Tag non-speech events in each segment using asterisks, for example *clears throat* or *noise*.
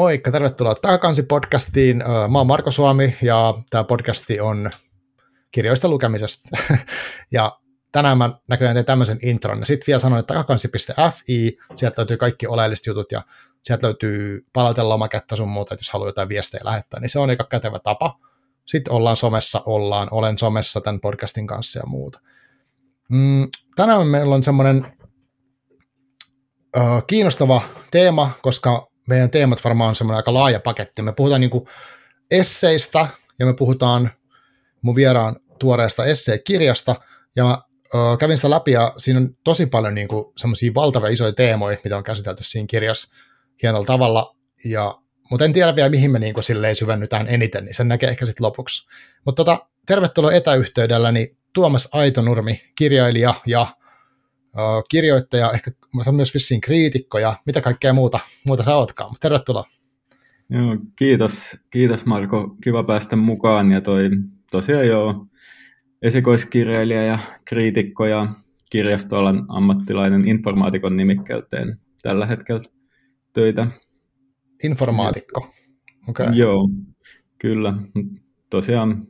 Moikka, tervetuloa Takakansi podcastiin. Mä oon Marko Suomi ja tämä podcasti on kirjoista lukemisesta. *laughs* ja tänään mä näköjään tein tämmöisen intron. Sitten vielä sanoin, että takakansi.fi, sieltä löytyy kaikki oleelliset jutut ja sieltä löytyy palautella sun muuta, että jos haluaa jotain viestejä lähettää, niin se on aika kätevä tapa. Sitten ollaan somessa, ollaan, olen somessa tämän podcastin kanssa ja muuta. Mm, tänään meillä on semmoinen kiinnostava teema, koska meidän teemat varmaan on semmoinen aika laaja paketti. Me puhutaan niin esseistä ja me puhutaan mun vieraan tuoreesta esseekirjasta ja mä ö, kävin sitä läpi ja siinä on tosi paljon niin semmoisia valtavia isoja teemoja, mitä on käsitelty siinä kirjassa hienolla tavalla, ja, mutta en tiedä vielä mihin me niin silleen syvennytään eniten, niin sen näkee ehkä sitten lopuksi. Mutta tota, tervetuloa etäyhteydelläni Tuomas Aitonurmi, kirjailija ja uh, kirjoittaja, ehkä myös vissiin kriitikko ja mitä kaikkea muuta, muuta sä ootkaan. Tervetuloa. Joo, kiitos, kiitos Marko, kiva päästä mukaan ja toi tosiaan joo, esikoiskirjailija ja kriitikko ja kirjastoalan ammattilainen informaatikon nimikkeelteen tällä hetkellä töitä. Informaatikko, okei. Okay. Joo, kyllä. Tosiaan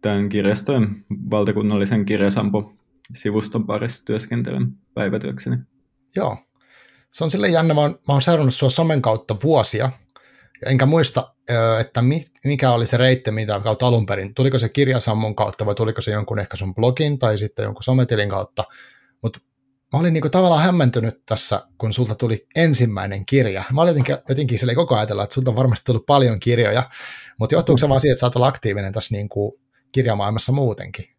tämän kirjastojen valtakunnallisen kirjasampo sivuston parissa työskentelen päivätyökseni. Joo. Se on sille jännä, mä oon, mä oon seurannut sua somen kautta vuosia, enkä muista, että mikä oli se reitti, mitä kautta alun perin. Tuliko se kirjasammun kautta vai tuliko se jonkun ehkä sun blogin tai sitten jonkun sometilin kautta. Mutta mä olin niinku tavallaan hämmentynyt tässä, kun sulta tuli ensimmäinen kirja. Mä olin jotenkin, jotenkin sille koko ajatella, että sulta on varmasti tullut paljon kirjoja, mutta johtuuko se vaan siitä, että sä oot aktiivinen tässä niinku kirjamaailmassa muutenkin?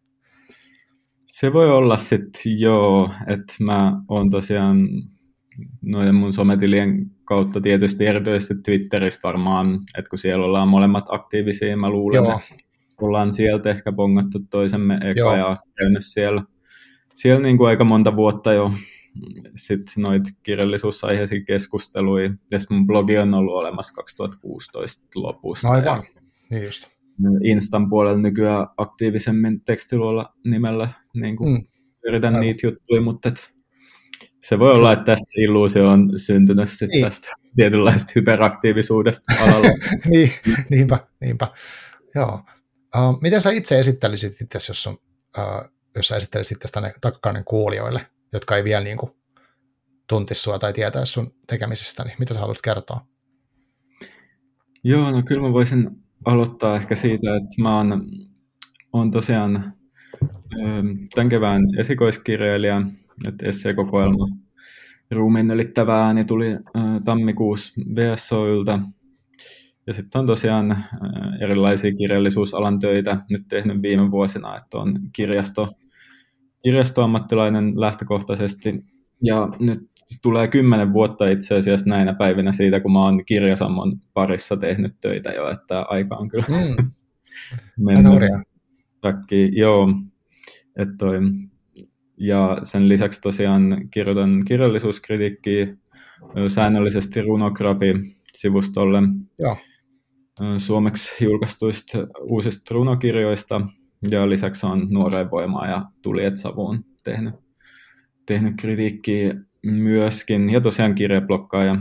Se voi olla sitten joo, että mä oon tosiaan noiden mun sometilien kautta tietysti erityisesti Twitterissä varmaan, että kun siellä ollaan molemmat aktiivisia, mä luulen, Joo. että ollaan sieltä ehkä bongattu toisemme eka Joo. ja käynyt siellä, siellä niin kuin aika monta vuotta jo sitten noita kirjallisuusaiheisia keskusteluja, ja mun blogi on ollut olemassa 2016 lopusta. Aivan, niin just. Instan puolella nykyään aktiivisemmin tekstiluolla nimellä niin kuin mm. yritän Aivan. niitä juttuja, mutta et se voi olla, että tästä illuusio on syntynyt sitten niin. tästä tietynlaista hyperaktiivisuudesta alalla. *laughs* niin, niinpä, niinpä. Joo. Uh, miten sä itse esittelisit itse, jos, on, uh, jos sä esittelisit tästä tänne takakainen kuulijoille, jotka ei vielä niin kuin, tuntisi sua tai tietää sun tekemisestä, niin mitä sä haluat kertoa? Joo, no kyllä mä voisin aloittaa ehkä siitä, että mä oon, oon tosiaan tämän kevään esikoiskirjailija, että esseekokoelma ruumiin ylittävää ääni tuli äh, tammikuussa VSOilta. Ja sitten on tosiaan äh, erilaisia kirjallisuusalan töitä nyt tehnyt viime vuosina, että on kirjasto, kirjastoammattilainen lähtökohtaisesti. Ja nyt tulee kymmenen vuotta itse asiassa näinä päivinä siitä, kun mä oon kirjasammon parissa tehnyt töitä jo, että aika on kyllä mm. *laughs* mennyt. Joo, että toi, ja sen lisäksi tosiaan kirjoitan kirjallisuuskritiikkiä säännöllisesti runografi-sivustolle Joo. suomeksi julkaistuista uusista runokirjoista ja lisäksi on Nuoreen voimaa ja Tuliet savuun tehnyt, tehnyt kritiikkiä myöskin ja tosiaan kirjablokkaaja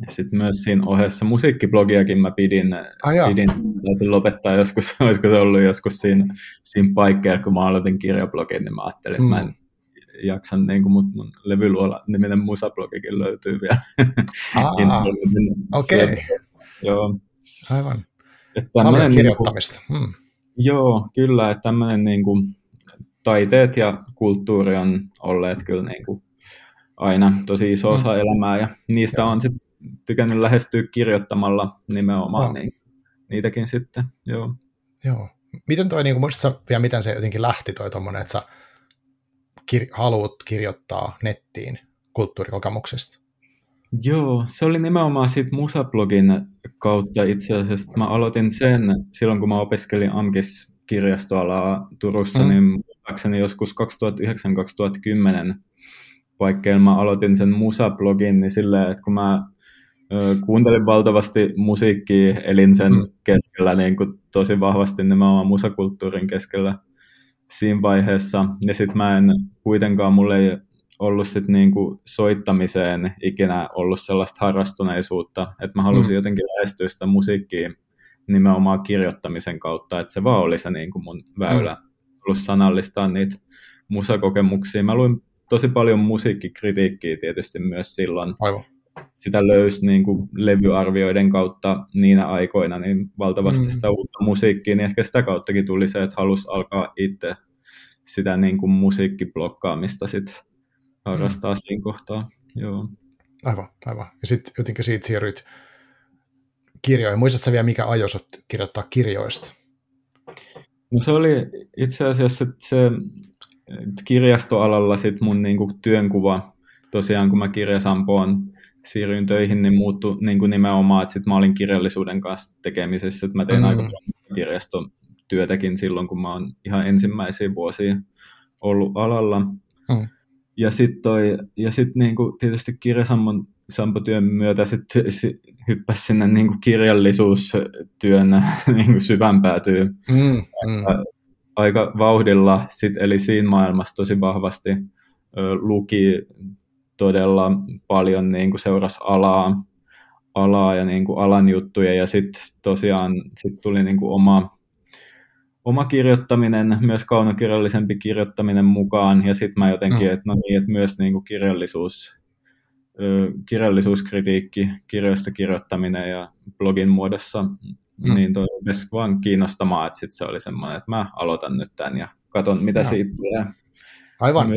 ja sitten myös siinä ohessa musiikkiblogiakin mä pidin, ah, pidin sen lopettaa joskus, *laughs* olisiko se ollut joskus siinä, siinä paikkeja, kun mä aloitin kirjablogin, niin mä ajattelin, mm. että mä en mm. jaksan, niin kuin mun, mun levyluola niminen musablogikin löytyy vielä. *laughs* Ah, okei. Okay. Joo. Aivan. Että Paljon niinku- kirjoittamista. Niin kuin, hmm. Joo, kyllä, että tämmöinen niin kuin, taiteet ja kulttuuri on olleet kyllä niin kuin, aina tosi iso osa mm. elämää ja niistä on sitten tykännyt lähestyä kirjoittamalla nimenomaan, no. niin niitäkin sitten, joo. Joo. Miten toi, niin muistatko vielä, miten se jotenkin lähti toi tuommoinen, että sä kir- haluat kirjoittaa nettiin kulttuurikokemuksesta? Joo, se oli nimenomaan siitä musablogin kautta itse asiassa. Mä aloitin sen silloin, kun mä opiskelin AMKIS kirjastoalaa Turussa, mm. niin muistaakseni joskus 2009-2010 vaikka mä aloitin sen musablogin, niin silleen, että kun mä ö, kuuntelin valtavasti musiikkia, elin sen mm. keskellä niin kuin tosi vahvasti nimenomaan musakulttuurin keskellä siinä vaiheessa. Ja sitten mä en kuitenkaan, mulle ei ollut sit niinku soittamiseen ikinä ollut sellaista harrastuneisuutta, että mä halusin mm. jotenkin lähestyä sitä musiikkia nimenomaan kirjoittamisen kautta, että se vaan oli se niinku mun väylä mm. ollut sanallistaa niitä musakokemuksia. Mä luin tosi paljon musiikkikritiikkiä tietysti myös silloin. Aivan. Sitä löysi niin kuin levyarvioiden kautta niinä aikoina niin valtavasti mm. sitä uutta musiikkia, niin ehkä sitä kauttakin tuli se, että halusi alkaa itse sitä niin kuin musiikkiblokkaamista sit harrastaa mm. siinä kohtaa. Joo. Aivan, aivan. Ja sitten jotenkin siitä siirryit kirjoihin. Muistatko vielä, mikä ajoi kirjoittaa kirjoista? No se oli itse asiassa se kirjastoalalla sit mun niinku työnkuva, tosiaan kun mä kirjasampoon siirryin töihin, niin muuttui niinku nimenomaan, että sit mä olin kirjallisuuden kanssa tekemisessä, että mä tein mm. aika kirjastotyötäkin silloin, kun mä oon ihan ensimmäisiä vuosia ollut alalla. Mm. Ja sitten sit niinku tietysti kirjasampon sampotyön myötä sit, sit hyppäsi sinne niinku kirjallisuustyön *laughs* niinku syvän päätyy. Mm, mm aika vauhdilla, sit, eli siinä maailmassa tosi vahvasti ö, luki todella paljon, niin kuin seurasi alaa, alaa ja niin kuin alan juttuja, ja sitten tosiaan sit tuli niin kuin oma, oma kirjoittaminen, myös kaunokirjallisempi kirjoittaminen mukaan, ja sitten mä jotenkin, mm. että no niin, että myös niin kuin kirjallisuus, kirjallisuuskritiikki, kirjoista kirjoittaminen ja blogin muodossa mm. niin toi rupesi vaan kiinnostamaan, että sit se oli semmoinen, että mä aloitan nyt tämän ja katson, mitä ja. siitä tulee. Aivan.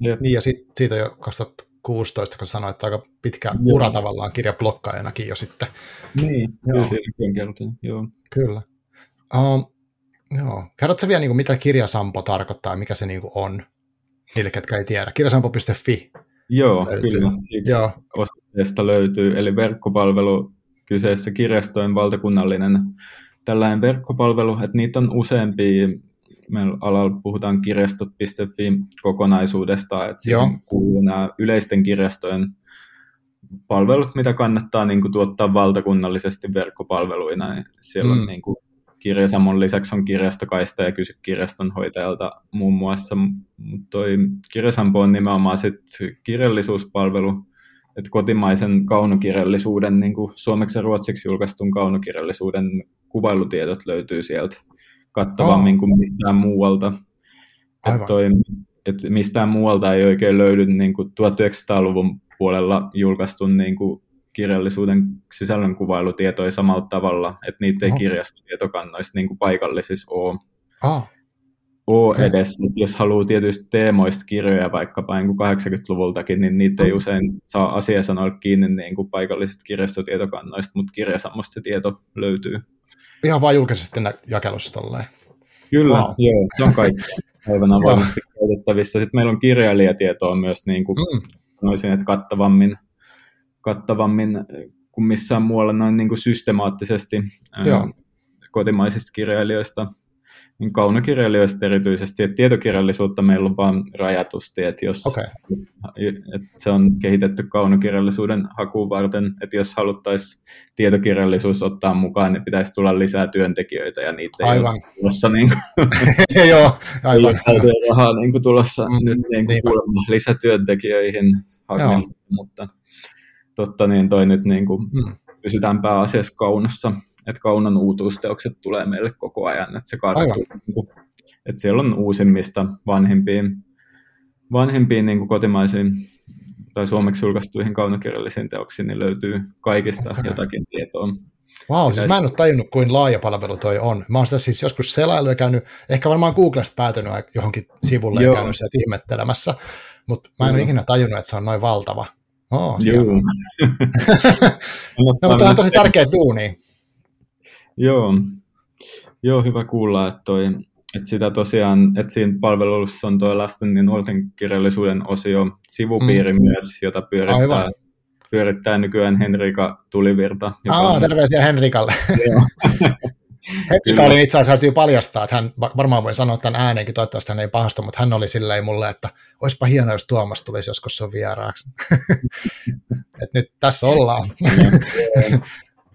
Ja niin, ja sit, siitä jo 2016, kun sanoit, että aika pitkä joo. ura tavallaan kirjablokkaajanakin jo sitten. Niin, joo. kyllä kertoin, joo. Kyllä. Um, joo. Kerrotko vielä, niin kuin, mitä kirjasampo tarkoittaa, mikä se niin kuin on, niille, ketkä ei tiedä? Kirjasampo.fi. Joo, löytyy. kyllä. Siitä Joo. osoitteesta löytyy, eli verkkopalvelu kyseessä kirjastojen valtakunnallinen tällainen verkkopalvelu, että niitä on useampia, meillä alalla puhutaan kirjastot.fi kokonaisuudesta, että siihen kuuluu nämä yleisten kirjastojen palvelut, mitä kannattaa niin kuin, tuottaa valtakunnallisesti verkkopalveluina. Niin siellä mm. on niin kuin, kirjasamon lisäksi on kirjastokaista ja kysy kirjastonhoitajalta muun muassa, mutta toi kirjasampo on nimenomaan sit kirjallisuuspalvelu, että kotimaisen kaunokirjallisuuden, niin kuin suomeksi ja ruotsiksi julkaistun kaunokirjallisuuden kuvailutiedot löytyy sieltä kattavammin oh. kuin mistään muualta. Että toi, että mistään muualta ei oikein löydy niin kuin 1900-luvun puolella julkaistun niin kuin kirjallisuuden sisällön kuvailutietoja samalla tavalla, että niitä ei oh. kirjastotietokannoista niin kuin paikallisissa ole. Oh ole okay. edes, että jos haluaa tietyistä teemoista kirjoja vaikkapa niin kuin 80-luvultakin, niin niitä ei usein saa asiasanoilla kiinni niin kuin paikallisista kirjastotietokannoista, mutta kirjasammosta tieto löytyy. Ihan vain julkisesti jakelussa tolleen. Kyllä, wow. joo, se on kaikki *laughs* aivan avoimesti käytettävissä. Sitten meillä on kirjailijatietoa myös niin kuin, mm. noisin, että kattavammin, kattavammin kuin missään muualla noin niin kuin systemaattisesti ää, kotimaisista kirjailijoista niin kaunokirjailijoista erityisesti, että tietokirjallisuutta meillä on vain rajatusti, että jos okay. että se on kehitetty kaunokirjallisuuden hakuun varten, että jos haluttaisiin tietokirjallisuus ottaa mukaan, niin pitäisi tulla lisää työntekijöitä ja niitä aivan. ei ole tulossa niin kuin, *laughs* Joo, aivan. rahaa niin kuin tulossa mm, nyt niin kuin kuulemma lisätyöntekijöihin hakemista, mutta totta niin toi nyt niin kuin mm. pysytään pääasiassa kaunossa että kaunan uutuusteokset tulee meille koko ajan, että se karttuu, niin että siellä on uusimmista vanhempiin, vanhempiin niin kuin kotimaisiin tai suomeksi julkaistuihin kaunokirjallisiin teoksiin, niin löytyy kaikista okay. jotakin tietoa. Wow, siis mä en ole tajunnut, kuin laaja palvelu toi on. Mä oon sitä siis joskus selailu ja käynyt, ehkä varmaan Googlesta päätynyt johonkin sivulle Joo. ja käynyt sieltä ihmettelemässä, mutta mä en ole ikinä tajunnut, että se on noin valtava. Oh, Joo. *laughs* no, mutta on tosi tärkeä duuni. Joo, Joo hyvä kuulla, että, toi, että sitä tosiaan, että siinä palvelussa on tuo lasten ja nuorten kirjallisuuden osio, sivupiiri mm. myös, jota pyörittää, pyörittää nykyään Henrika Tulivirta. Aa, on... terveisiä Henrikalle. *laughs* Henrika oli itse asiassa täytyy paljastaa, että hän varmaan voi sanoa tämän ääneenkin, toivottavasti hän ei pahasta, mutta hän oli silleen mulle, että olisipa hienoa, jos Tuomas tulisi joskus sun vieraaksi. *laughs* että nyt tässä ollaan. *laughs*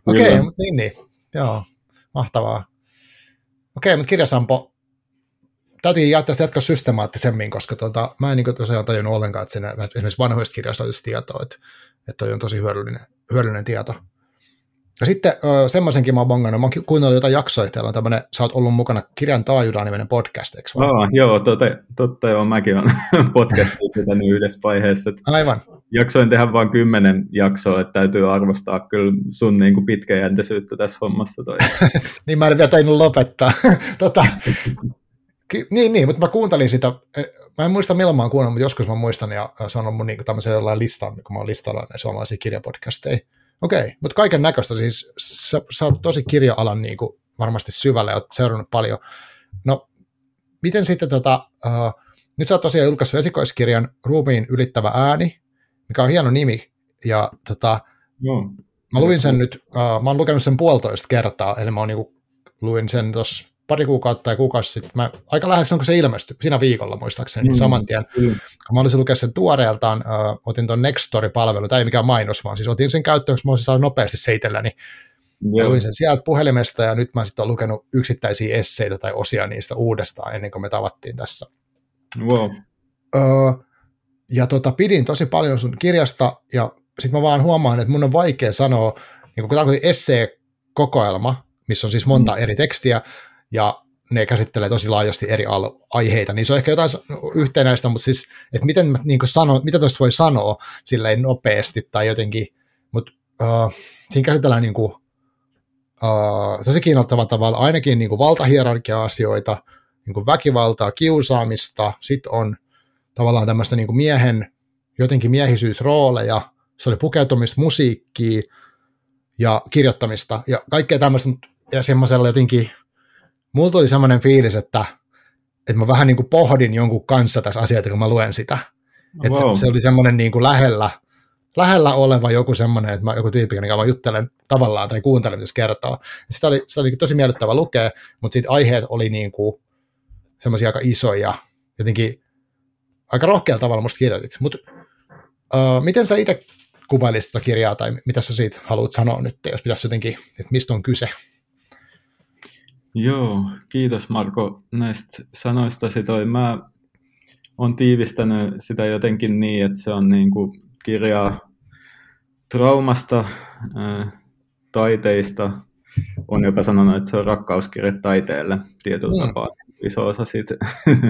Okei, okay, mutta niin, niin. Joo, mahtavaa. Okei, mutta kirjasampo, täytyy tästä jatkaa systemaattisemmin, koska tota, mä en niin tosiaan tajunnut ollenkaan, että siinä esimerkiksi vanhoista kirjoista olisi tietoa, että, että toi on tosi hyödyllinen, hyödyllinen tieto. Ja sitten semmoisenkin mä oon bongannut, mä oon kuunnellut jotain jaksoja, täällä on tämmöinen, sä oot ollut mukana Kirjan taajuudaan niminen podcast, eikö vaan? Oh, joo, totta, totta joo, mäkin olen *laughs* podcastia pitänyt yhdessä vaiheessa. Aivan. Jaksoin tehdä vain kymmenen jaksoa, että täytyy arvostaa kyllä sun niin kuin pitkäjänteisyyttä tässä hommassa. Toi. *laughs* niin mä en vielä tainnut lopettaa. *laughs* tota, ky- niin, niin, mutta mä kuuntelin sitä, mä en muista milloin mä oon kuunnellut, mutta joskus mä muistan, ja se on mun niin tämmöisen jollain listan, kun mä oon listalla suomalaisia kirjapodcasteja Okei, okay, mutta kaiken näköistä siis, sä, sä oot tosi kirja-alan niin kuin, varmasti syvälle, oot seurannut paljon. No, miten sitten tota, uh, nyt sä oot tosiaan julkaissut esikoiskirjan Ruumiin ylittävä ääni, mikä on hieno nimi, ja tota, no. mä luin sen nyt, uh, mä oon lukenut sen puolitoista kertaa, eli mä oon niin kuin, luin sen tuossa pari kuukautta tai kuukausi sitten, mä, aika lähes on, kun se ilmestyi, siinä viikolla muistaakseni, mm. saman tien. Mm. Kun mä olisin lukea sen tuoreeltaan, uh, otin tuon Nextory-palvelu, tai ei mikään mainos, vaan siis otin sen käyttöön, koska mä olisin saanut nopeasti se itselläni. Ja luin sen sieltä puhelimesta, ja nyt mä sitten olen lukenut yksittäisiä esseitä tai osia niistä uudestaan, ennen kuin me tavattiin tässä. Wow. Uh, ja tota, pidin tosi paljon sun kirjasta, ja sitten mä vaan huomaan, että mun on vaikea sanoa, niin kun tämä on essee-kokoelma, missä on siis monta mm. eri tekstiä, ja ne käsittelee tosi laajasti eri aiheita, niin se on ehkä jotain yhtenäistä, mutta siis, että miten mä niin sanon, mitä tuosta voi sanoa silleen nopeasti tai jotenkin, mutta uh, siinä käsitellään niin kuin, uh, tosi kiinnostavalla tavalla ainakin niin kuin valtahierarkia-asioita, niin kuin väkivaltaa, kiusaamista, sitten on tavallaan tämmöistä niin kuin miehen, jotenkin miehisyysrooleja, se oli pukeutumista musiikkiin ja kirjoittamista ja kaikkea tämmöistä, ja semmoisella jotenkin mulla tuli semmoinen fiilis, että, että mä vähän niin kuin pohdin jonkun kanssa tässä asiaa, kun mä luen sitä. Että wow. se, se, oli semmoinen niin kuin lähellä, lähellä oleva joku semmoinen, että mä, joku tyyppi, jonka mä juttelen tavallaan tai kuuntelen, mitä kertoo. Sitä oli, sitä oli tosi miellyttävä lukea, mutta sitten aiheet oli niin kuin semmoisia aika isoja, jotenkin aika rohkealla tavalla musta kirjoitit. Mutta uh, miten sä itse kuvailisit tuota kirjaa, tai mitä sä siitä haluat sanoa nyt, jos pitäisi jotenkin, että mistä on kyse? Joo, kiitos Marko näistä sanoistasi. Toi. Mä olen tiivistänyt sitä jotenkin niin, että se on niin kuin kirjaa traumasta, ää, taiteista. On jopa sanonut, että se on rakkauskirja taiteelle tietyllä mm. tapaa iso osa siitä,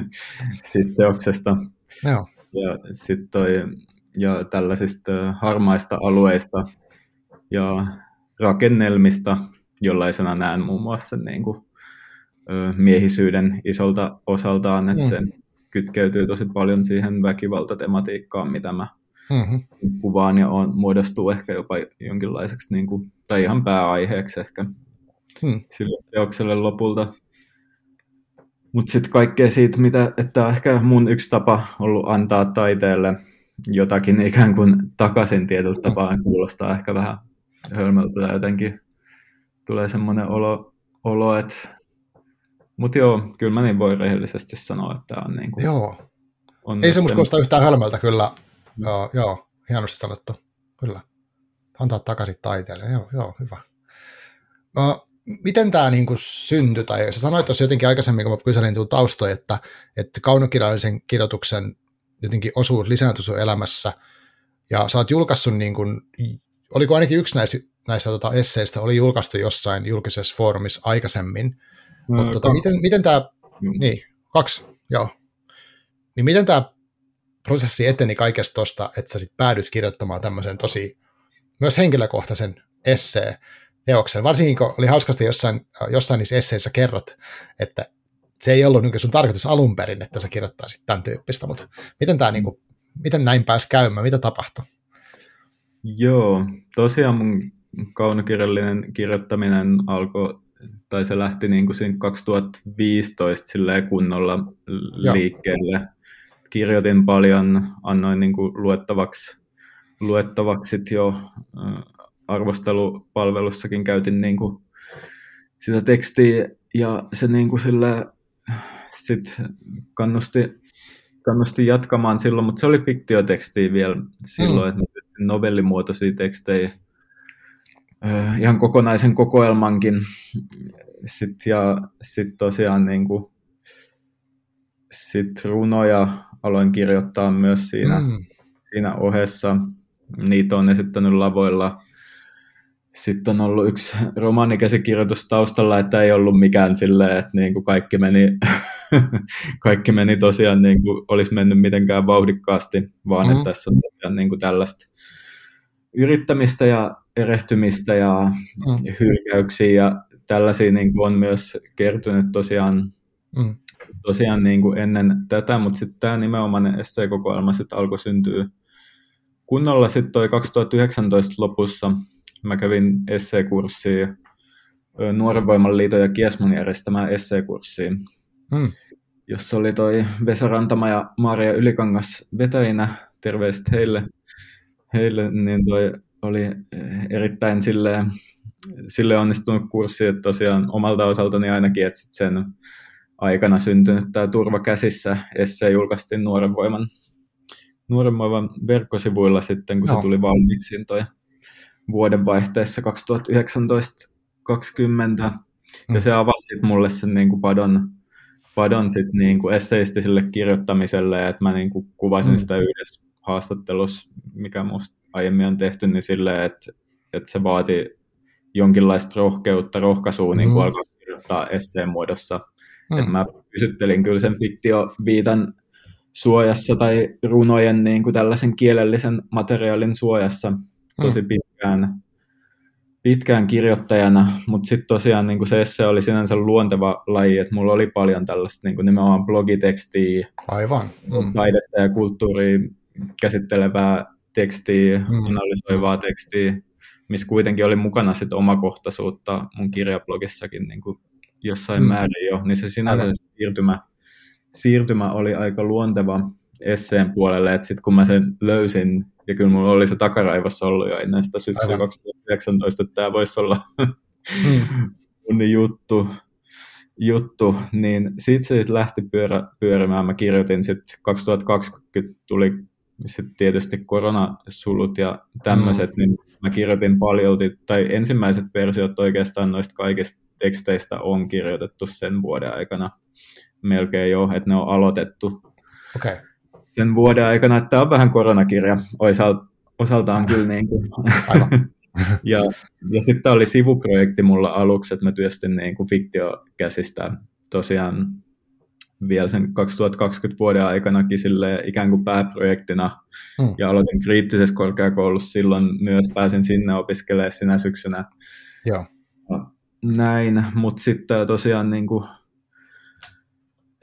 *laughs* siitä teoksesta. Joo. Ja, sit toi, ja tällaisista harmaista alueista ja rakennelmista, jollaisena näen muun muassa niin kuin miehisyyden isolta osaltaan, että mm. sen kytkeytyy tosi paljon siihen väkivaltatematiikkaan, mitä mä mm-hmm. kuvaan ja on, muodostuu ehkä jopa jonkinlaiseksi, niin kuin, tai ihan pääaiheeksi ehkä mm. sille teokselle lopulta. Mutta sitten kaikkea siitä, mitä, että on ehkä mun yksi tapa ollut antaa taiteelle jotakin ikään kuin takaisin tietyllä tapaa, mm. kuulostaa ehkä vähän hölmöltä ja jotenkin tulee semmoinen olo, olo että mutta joo, kyllä mä niin voi rehellisesti sanoa, että on niin kuin, Joo. On Ei se musta kuulosta yhtään hölmöltä kyllä. Mm. Joo, joo, hienosti sanottu. Kyllä. Antaa takaisin taiteelle. Joo, joo, hyvä. No, miten tämä niin kuin syntyi, tai sä sanoit tuossa jotenkin aikaisemmin, kun mä kyselin taustoja, että, että kaunokirjallisen kirjoituksen jotenkin osuus lisääntyi sun elämässä, ja sä oot julkaissut, niin kuin, oliko ainakin yksi näistä, näistä tota, esseistä, oli julkaistu jossain julkisessa foorumissa aikaisemmin, mutta tota, miten, miten tämä, niin, kaksi, joo. Niin miten tämä prosessi eteni kaikesta tuosta, että sä sit päädyt kirjoittamaan tämmöisen tosi myös henkilökohtaisen esseen teoksen, varsinkin kun oli hauskasti jossain, jossain niissä esseissä kerrot, että se ei ollut niin sun tarkoitus alun perin, että sä kirjoittaisit tämän tyyppistä, mutta miten, tämä, niin kuin, miten näin pääsi käymään, mitä tapahtui? Joo, tosiaan mun kaunokirjallinen kirjoittaminen alkoi tai se lähti niin kuin siinä 2015 silleen kunnolla liikkeelle. Kirjoitin paljon, annoin niin kuin luettavaksi, luettavaksi jo arvostelupalvelussakin käytin niin kuin sitä tekstiä ja se niin kuin sille sit kannusti, kannusti jatkamaan silloin, mutta se oli fiktiotekstiä vielä silloin, mm. että novellimuotoisia tekstejä ihan kokonaisen kokoelmankin. Sit, ja sitten tosiaan niin kuin, sitten runoja aloin kirjoittaa myös siinä, mm. siinä ohessa. Niitä on esittänyt lavoilla. Sitten on ollut yksi romaanikäsikirjoitus taustalla, että ei ollut mikään silleen, että niin kuin kaikki, meni, *laughs* kaikki meni tosiaan niin kuin olisi mennyt mitenkään vauhdikkaasti, vaan mm. että tässä on tosiaan niin kuin tällaista yrittämistä ja erehtymistä ja mm. hylkäyksiä ja tällaisia niin kuin on myös kertynyt tosiaan, mm. tosiaan niin kuin ennen tätä, mutta sitten tämä nimenomainen esseekokoelma sitten alkoi syntyä kunnolla sitten toi 2019 lopussa. Mä kävin esseekurssia Nuoren Voiman liiton ja Kiesman järjestämään esseekurssiin, mm. jossa oli toi Vesa Rantama ja Maria Ylikangas vetäjinä. Terveiset heille. heille niin toi oli erittäin silleen sille onnistunut kurssi, että tosiaan omalta osaltani ainakin, että sit sen aikana syntynyt tämä Turva käsissä esse julkaistiin Nuoren Voiman, Nuoren Voiman verkkosivuilla sitten, kun no. se tuli valmiiksi toi vuodenvaihteessa 2019-2020. Mm. Ja se avasi sit mulle sen niin kuin padon, padon sit niin kuin esseistiselle kirjoittamiselle, että mä niin kuin kuvasin mm. sitä yhdessä haastattelussa, mikä musta aiemmin on tehty, niin silleen, että, että se vaati jonkinlaista rohkeutta, rohkaisua mm. niin kuin alkaa kirjoittaa esseen muodossa. Mm. Että mä pysyttelin kyllä sen fiktioviitan suojassa tai runojen niin kuin tällaisen kielellisen materiaalin suojassa tosi mm. pitkään, pitkään kirjoittajana, mutta sitten tosiaan niin kuin se esse oli sinänsä luonteva laji, että mulla oli paljon tällaista niin kuin nimenomaan blogitekstiä, Aivan. Mm. taidetta ja kulttuuria käsittelevää tekstiä, mm. analysoivaa tekstiä, missä kuitenkin oli mukana sit omakohtaisuutta mun kirjablogissakin niin kuin jossain mm. määrin jo, niin se sinänsä siirtymä, siirtymä oli aika luonteva esseen puolelle, että sitten kun mä sen löysin, ja kyllä mulla oli se takaraivossa ollut jo ennen sitä syksyä Aivan. 2019, että tämä voisi olla mm. mun juttu, juttu, niin siitä se lähti pyörä, pyörimään. Mä kirjoitin sitten 2020 tuli sitten tietysti koronasulut ja tämmöiset, mm. niin mä kirjoitin paljon, tai ensimmäiset versiot oikeastaan noista kaikista teksteistä on kirjoitettu sen vuoden aikana melkein jo, että ne on aloitettu okay. sen vuoden aikana, että tämä on vähän koronakirja osalta, osaltaan kyllä *laughs* niin kuin. *laughs* ja, ja sitten oli sivuprojekti mulla aluksi, että mä työstin niin kuin fiktiokäsistä tosiaan vielä sen 2020 vuoden aikanakin sille ikään kuin pääprojektina mm. ja aloitin kriittisessä korkeakoulussa silloin myös pääsin sinne opiskelemaan sinä syksynä. Joo. Näin, mutta sitten tosiaan niin kuin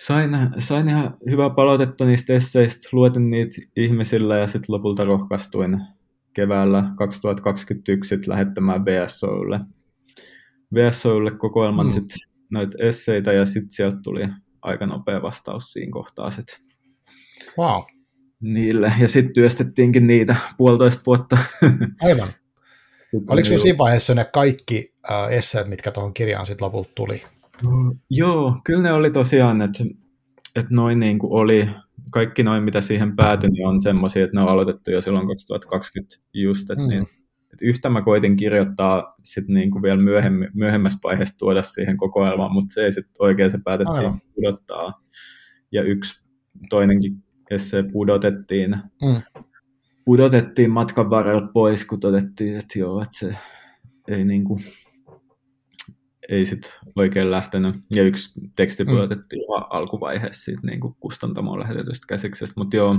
sain, sain ihan hyvää palautetta niistä esseistä, luetin niitä ihmisillä ja sitten lopulta rohkaistuin keväällä 2021 lähettämään VSOlle. VSOlle kokoelman mm. sitten noita esseitä ja sitten sieltä tuli aika nopea vastaus siinä kohtaa sit wow. niille. Ja sitten työstettiinkin niitä puolitoista vuotta. *laughs* Aivan. Oliko sinulla siinä vaiheessa ne kaikki äh, esseet, mitkä tuohon kirjaan sitten lopulta tuli? Mm, joo, kyllä ne oli tosiaan, että, että noin niin kuin oli, kaikki noin mitä siihen päätyi, niin on semmoisia, että ne on aloitettu jo silloin 2020 just, että mm. niin, et yhtä mä koitin kirjoittaa sit niinku vielä myöhemmin, myöhemmässä vaiheessa tuoda siihen kokoelmaan, mutta se ei sitten oikein se päätettiin Aivan. pudottaa. Ja yksi toinenkin se pudotettiin, mm. pudotettiin matkan varrella pois, kun todettiin, että joo, että se ei niinku, ei sit oikein lähtenyt. Ja yksi teksti mm. pudotettiin mm. alkuvaiheessa siitä niin kustantamoon lähetetystä käsiksestä, mutta joo,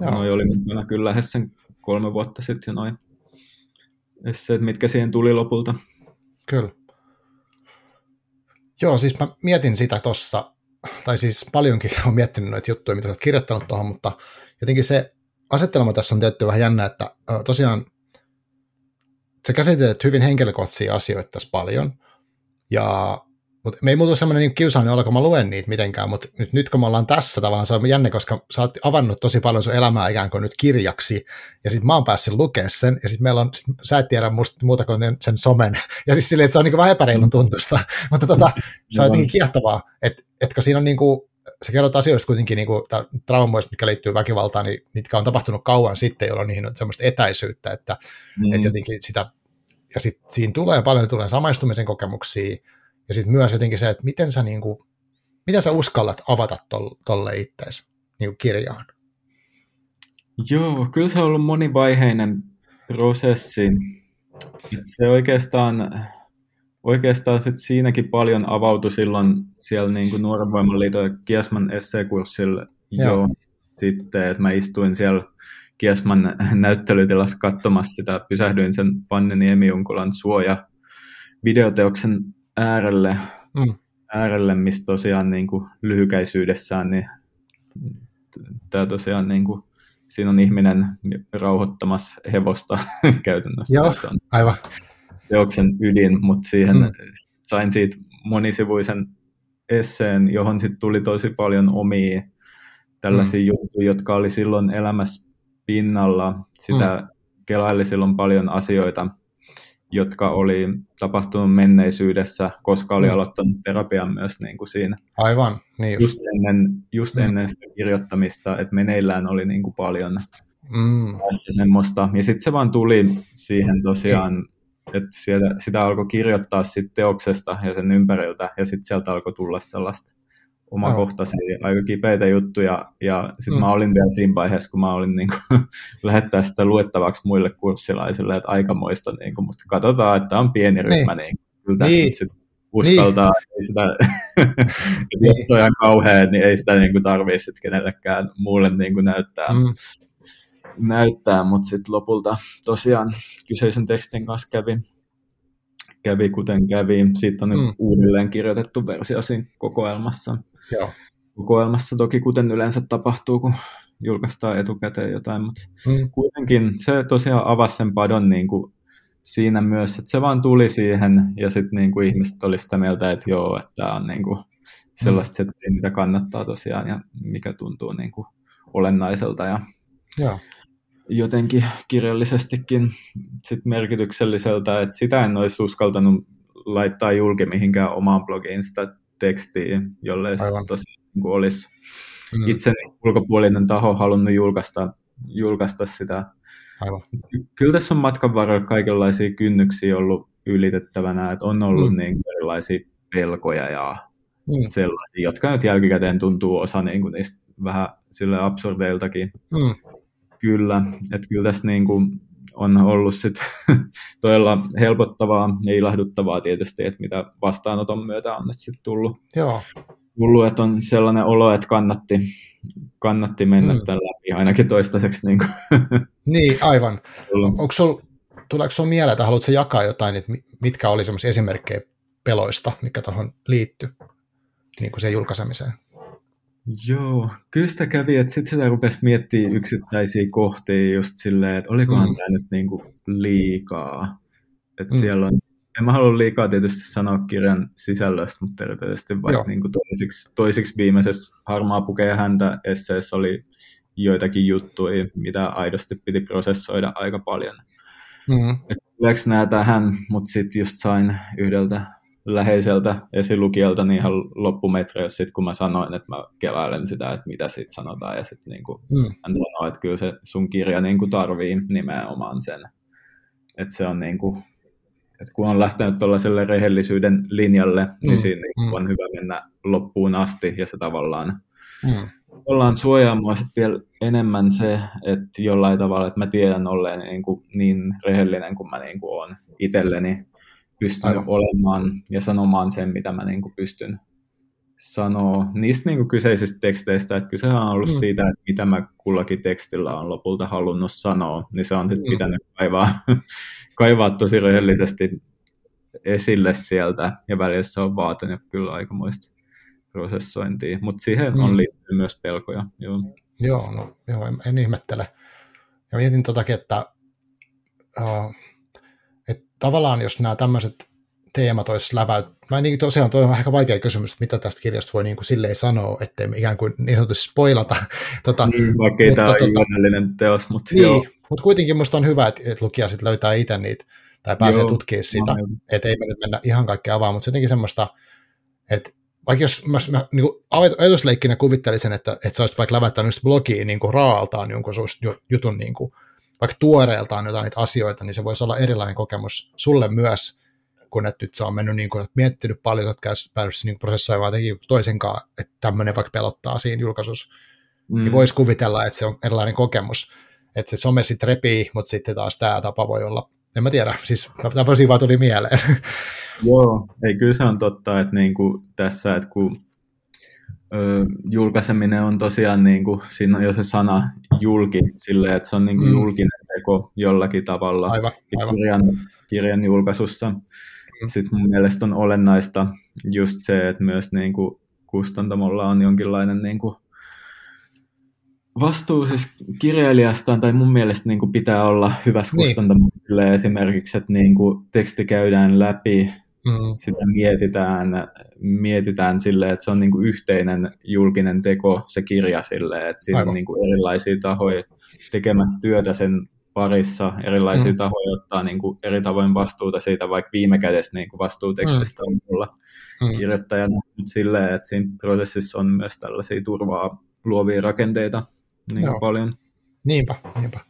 joo. noi oli mukana kyllä lähes sen kolme vuotta sitten noin esseet, mitkä siihen tuli lopulta. Kyllä. Joo, siis mä mietin sitä tossa, tai siis paljonkin *laughs* on miettinyt noita juttuja, mitä olet kirjoittanut tuohon, mutta jotenkin se asettelma tässä on tietty vähän jännä, että tosiaan sä käsittelet hyvin henkilökohtaisia asioita tässä paljon, ja mutta me ei muutu semmoinen niin kiusainen olo, kun mä luen niitä mitenkään, mutta nyt, nyt kun me ollaan tässä tavallaan, se on jännä, koska sä oot avannut tosi paljon sun elämää ikään kuin nyt kirjaksi, ja sitten mä oon päässyt lukemaan sen, ja sitten meillä on, sit sä et tiedä musta muuta kuin sen somen, ja siis silleen, että se on niin vähän epäreilun tuntusta, *laughs* mutta tota, *laughs* se on jotenkin kiehtovaa, että et kun siinä on niin kuin, sä kerrot asioista kuitenkin niin traumoista, mitkä liittyy väkivaltaan, niin, mitkä on tapahtunut kauan sitten, jolloin niihin on semmoista etäisyyttä, että mm. et jotenkin sitä, ja sitten siinä tulee paljon tulee samaistumisen kokemuksia, ja sitten myös jotenkin se, että miten sä niin kuin, mitä sä uskallat avata tolle ittees niin kirjaan? Joo, kyllä se on ollut monivaiheinen prosessi. Se oikeastaan, oikeastaan sit siinäkin paljon avautui silloin siellä niin kuin Nuoren Voimaliiton Kiesman esseekurssilla jo sitten, että mä istuin siellä Kiesman näyttelytilassa katsomassa sitä, pysähdyin sen Fanne Niemijunkulan suoja videoteoksen äärelle, mm. äärelle missä tosiaan niin kuin lyhykäisyydessään niin tämä tosiaan niin kuin, siinä on ihminen rauhoittamassa hevosta *laughs* käytännössä. Joo, se on aivan. Teoksen ydin, mutta siihen mm. sain siitä monisivuisen esseen, johon sitten tuli tosi paljon omia tällaisia mm. juttuja, jotka oli silloin elämässä pinnalla. Sitä mm. kelaili silloin paljon asioita, jotka oli tapahtunut menneisyydessä, koska oli mm. aloittanut terapian myös niin kuin siinä. Aivan, niin just. just ennen, just mm. ennen sitä kirjoittamista, että meneillään oli niin kuin paljon mm. semmoista. Ja sitten se vaan tuli siihen tosiaan, mm. että sieltä, sitä alkoi kirjoittaa sit teoksesta ja sen ympäriltä, ja sitten sieltä alkoi tulla sellaista omakohtaisia, aika kipeitä juttuja, ja sitten mm. mä olin vielä siinä vaiheessa, kun mä olin niin kuin, *laughs* lähettää sitä luettavaksi muille kurssilaisille, että aikamoista, niin kuin, mutta katsotaan, että on pieni ryhmä, niin, niin kyllä tässä niin. sit uskaltaa, niin. ei sitä, *laughs* niin. jos se on ihan kauhea, niin ei sitä niin kuin tarvitse sitten kenellekään muulle niin kuin näyttää. Mm. näyttää, mutta sitten lopulta tosiaan kyseisen tekstin kanssa kävi, kävi kuten kävi. Siitä on mm. uudelleen kirjoitettu versio siinä kokoelmassa. Joo. kokoelmassa toki, kuten yleensä tapahtuu, kun julkaistaan etukäteen jotain, mutta mm. kuitenkin se tosiaan avasi sen padon niin kuin siinä myös, että se vaan tuli siihen ja sitten niin kuin ihmiset oli sitä mieltä, että joo, että tämä on niin kuin sellaista mm. settiä, mitä kannattaa tosiaan ja mikä tuntuu niin kuin olennaiselta ja Joo. jotenkin kirjallisestikin sit merkitykselliseltä, että sitä en olisi uskaltanut laittaa julki mihinkään omaan blogiin sitä tekstiä, jolle tosiaan niin olisi mm. itse ulkopuolinen taho halunnut julkaista, julkaista sitä. Aivan. Kyllä tässä on matkan varrella kaikenlaisia kynnyksiä ollut ylitettävänä, että on ollut mm. niin erilaisia pelkoja ja mm. sellaisia, jotka nyt jälkikäteen tuntuu osa niin kuin niistä vähän sille absurdeiltakin. Mm. Kyllä, että kyllä tässä niin kuin on ollut sit *laughs* todella helpottavaa ja ilahduttavaa tietysti, että mitä vastaanoton myötä on nyt sitten tullut. Joo. tullut, että on sellainen olo, että kannatti, kannatti mennä mm. tämän läpi ainakin toistaiseksi. Niin, kuin. *laughs* niin aivan. Onko sul, tuleeko sinulla mieleen, että haluatko jakaa jotain, että mitkä oli esimerkkejä peloista, mikä tuohon liittyy niin kuin sen julkaisemiseen? Joo, kyllä sitä kävi, että sitten sitä rupesi miettimään yksittäisiä kohtia just silleen, että olikohan mm. tämä nyt niinku liikaa. Että mm. siellä on, en mä halua liikaa tietysti sanoa kirjan sisällöstä, mutta erityisesti vaikka niinku toisiksi, toisiksi viimeisessä harmaa pukea häntä esseessä oli joitakin juttuja, mitä aidosti piti prosessoida aika paljon. Mm. Että nämä tähän, mutta sitten just sain yhdeltä läheiseltä esilukijalta niin ihan loppumetreillä sit, kun mä sanoin, että mä kelailen sitä, että mitä siitä sanotaan, ja sitten niin mm. hän sanoi, että kyllä se sun kirja niin kuin tarvii nimenomaan sen, että se on niin kuin, että kun on lähtenyt tuollaiselle rehellisyyden linjalle, niin mm. niin siinä mm. on hyvä mennä loppuun asti, ja se tavallaan mm. ollaan suojaa sitten vielä enemmän se, että jollain tavalla, että mä tiedän olleen niin, kuin niin rehellinen kuin mä niin kuin olen itselleni, pystynyt Aivan. olemaan ja sanomaan sen, mitä mä niin kuin pystyn sanoa niistä niin kuin kyseisistä teksteistä, että kyse on ollut mm. siitä, että mitä mä kullakin tekstillä on lopulta halunnut sanoa, niin se on sitten mm. pitänyt kaivaa, *laughs* kaivaa tosi rehellisesti esille sieltä, ja välissä on vaatinut kyllä aikamoista prosessointia, mutta siihen mm. on liittynyt myös pelkoja. Joo, joo, no, joo en, en ihmettele. Ja mietin totakin, että uh, tavallaan jos nämä tämmöiset teemat olisi läväyt, mä niin tosiaan toi on aika vaikea kysymys, että mitä tästä kirjasta voi niin kuin silleen sanoa, ettei ikään kuin niin sanotusti spoilata. *laughs* Tota, niin, vaikka ei tämä tota, teos, mutta niin, joo. Mutta kuitenkin musta on hyvä, että, että lukija sitten löytää itse niitä, tai pääsee joo, tutkimaan sitä, että ei me nyt mennä ihan kaikkea avaamaan, mutta jotenkin semmoista, että vaikka jos mä, mä niin ajatusleikkinä kuvittelisin, että, että sä olisit vaikka lävättänyt blogiin niin kuin raaltaan jonkun jutun niin kuin, vaikka tuoreeltaan jotain niitä asioita, niin se voisi olla erilainen kokemus sulle myös, kun että nyt se on mennyt niin kuin, että miettinyt paljon, että päässyt niin prosessoimaan toisenkaan, että tämmöinen vaikka pelottaa siinä julkaisussa, niin mm. niin voisi kuvitella, että se on erilainen kokemus, että se some sitten repii, mutta sitten taas tämä tapa voi olla, en mä tiedä, siis tämmöisiä vaan tuli mieleen. *laughs* Joo, ei kyllä se on totta, että niin kuin tässä, että kun ö, julkaiseminen on tosiaan, niin kuin, siinä on jo se sana julki, silleen, että se on niin kuin mm. julkinen teko jollakin tavalla aivan, aivan. Kirjan, kirjan julkaisussa. Mm. Sitten mun mielestä on olennaista just se, että myös niin kuin kustantamolla on jonkinlainen niin kuin vastuu siis kirjailijastaan, tai mun mielestä niin kuin pitää olla hyvässä niin. kustantamossa esimerkiksi, että niin kuin teksti käydään läpi, mm. sitä mietitään, mietitään silleen, että se on niin kuin yhteinen julkinen teko, se kirja silleen, että siinä Aivan. on niin kuin erilaisia tahoja tekemässä työtä sen parissa, erilaisia mm. tahoja ottaa niin kuin eri tavoin vastuuta siitä, vaikka viime kädessä niin kuin vastuutekstistä mm. on mulla mm. kirjoittajana, mutta silleen, että siinä prosessissa on myös tällaisia turvaa luovia rakenteita niin Joo. paljon. Niinpä, niinpä.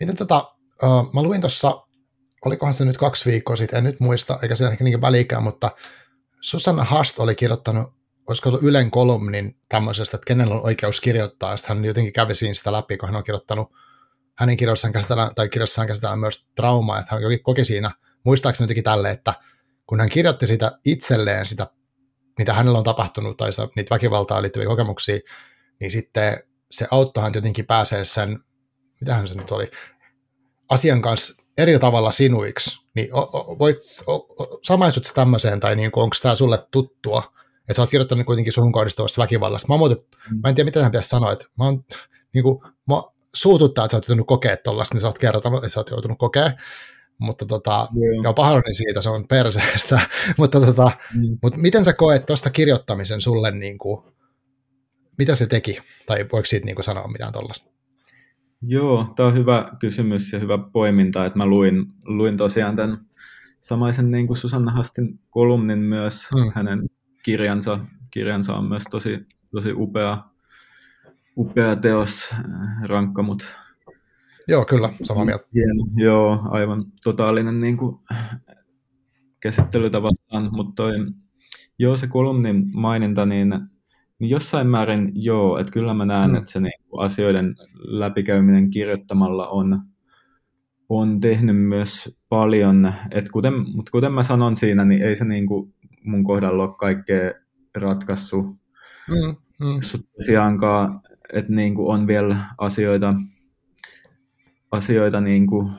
Miten tota, uh, mä luin tuossa, olikohan se nyt kaksi viikkoa sitten, en nyt muista, eikä se ehkä niin välikään, mutta Susanna Hast oli kirjoittanut, olisiko ollut Ylen kolumnin tämmöisestä, että kenellä on oikeus kirjoittaa, ja hän jotenkin kävi siinä sitä läpi, kun hän on kirjoittanut, hänen kirjoissaan käsitellään, tai kirjassaan käsitellään myös traumaa, että hän koki siinä, muistaakseni jotenkin tälle, että kun hän kirjoitti sitä itselleen, sitä, mitä hänellä on tapahtunut, tai sitä, niitä väkivaltaa liittyviä kokemuksia, niin sitten se auttoi hän jotenkin pääsee sen, mitähän se nyt oli, asian kanssa eri tavalla sinuiksi, niin o, o, voit, o, tämmöiseen, tai niin onko tämä sulle tuttua, että sä oot kirjoittanut kuitenkin suhun kohdistuvasta väkivallasta. Mä, muuten, mä en tiedä, mitä hän pitäisi sanoa, että mä oon, niin kuin, mä suututtaa, että sä oot joutunut kokea tuollaista, niin sä oot kertonut, että sä oot joutunut kokea, mutta tota, yeah. ja pahoillani siitä, se on perseestä, *laughs* mutta, tota, mm. mutta miten sä koet tuosta kirjoittamisen sulle niin kuin, mitä se teki? Tai voiko siitä niin sanoa mitään tuollaista? Joo, tämä on hyvä kysymys ja hyvä poiminta, että mä luin, luin tosiaan tämän samaisen niin kuin Susanna Hastin kolumnin myös, hmm. hänen kirjansa, kirjansa on myös tosi, tosi upea, upea teos, rankka, mutta Joo, kyllä, samaa mieltä. Hieno, joo, aivan totaalinen niin kuin, käsittely tavallaan, mutta toi, joo, se kolumnin maininta, niin niin jossain määrin joo, että kyllä mä näen, mm. että se niin kuin asioiden läpikäyminen kirjoittamalla on, on tehnyt myös paljon, että kuten, mutta kuten mä sanon siinä, niin ei se niin kuin mun kohdalla ole kaikkea ratkaissut. Mm, mm. Tosiaankaan, että niin kuin on vielä asioita, asioita, niin kuin,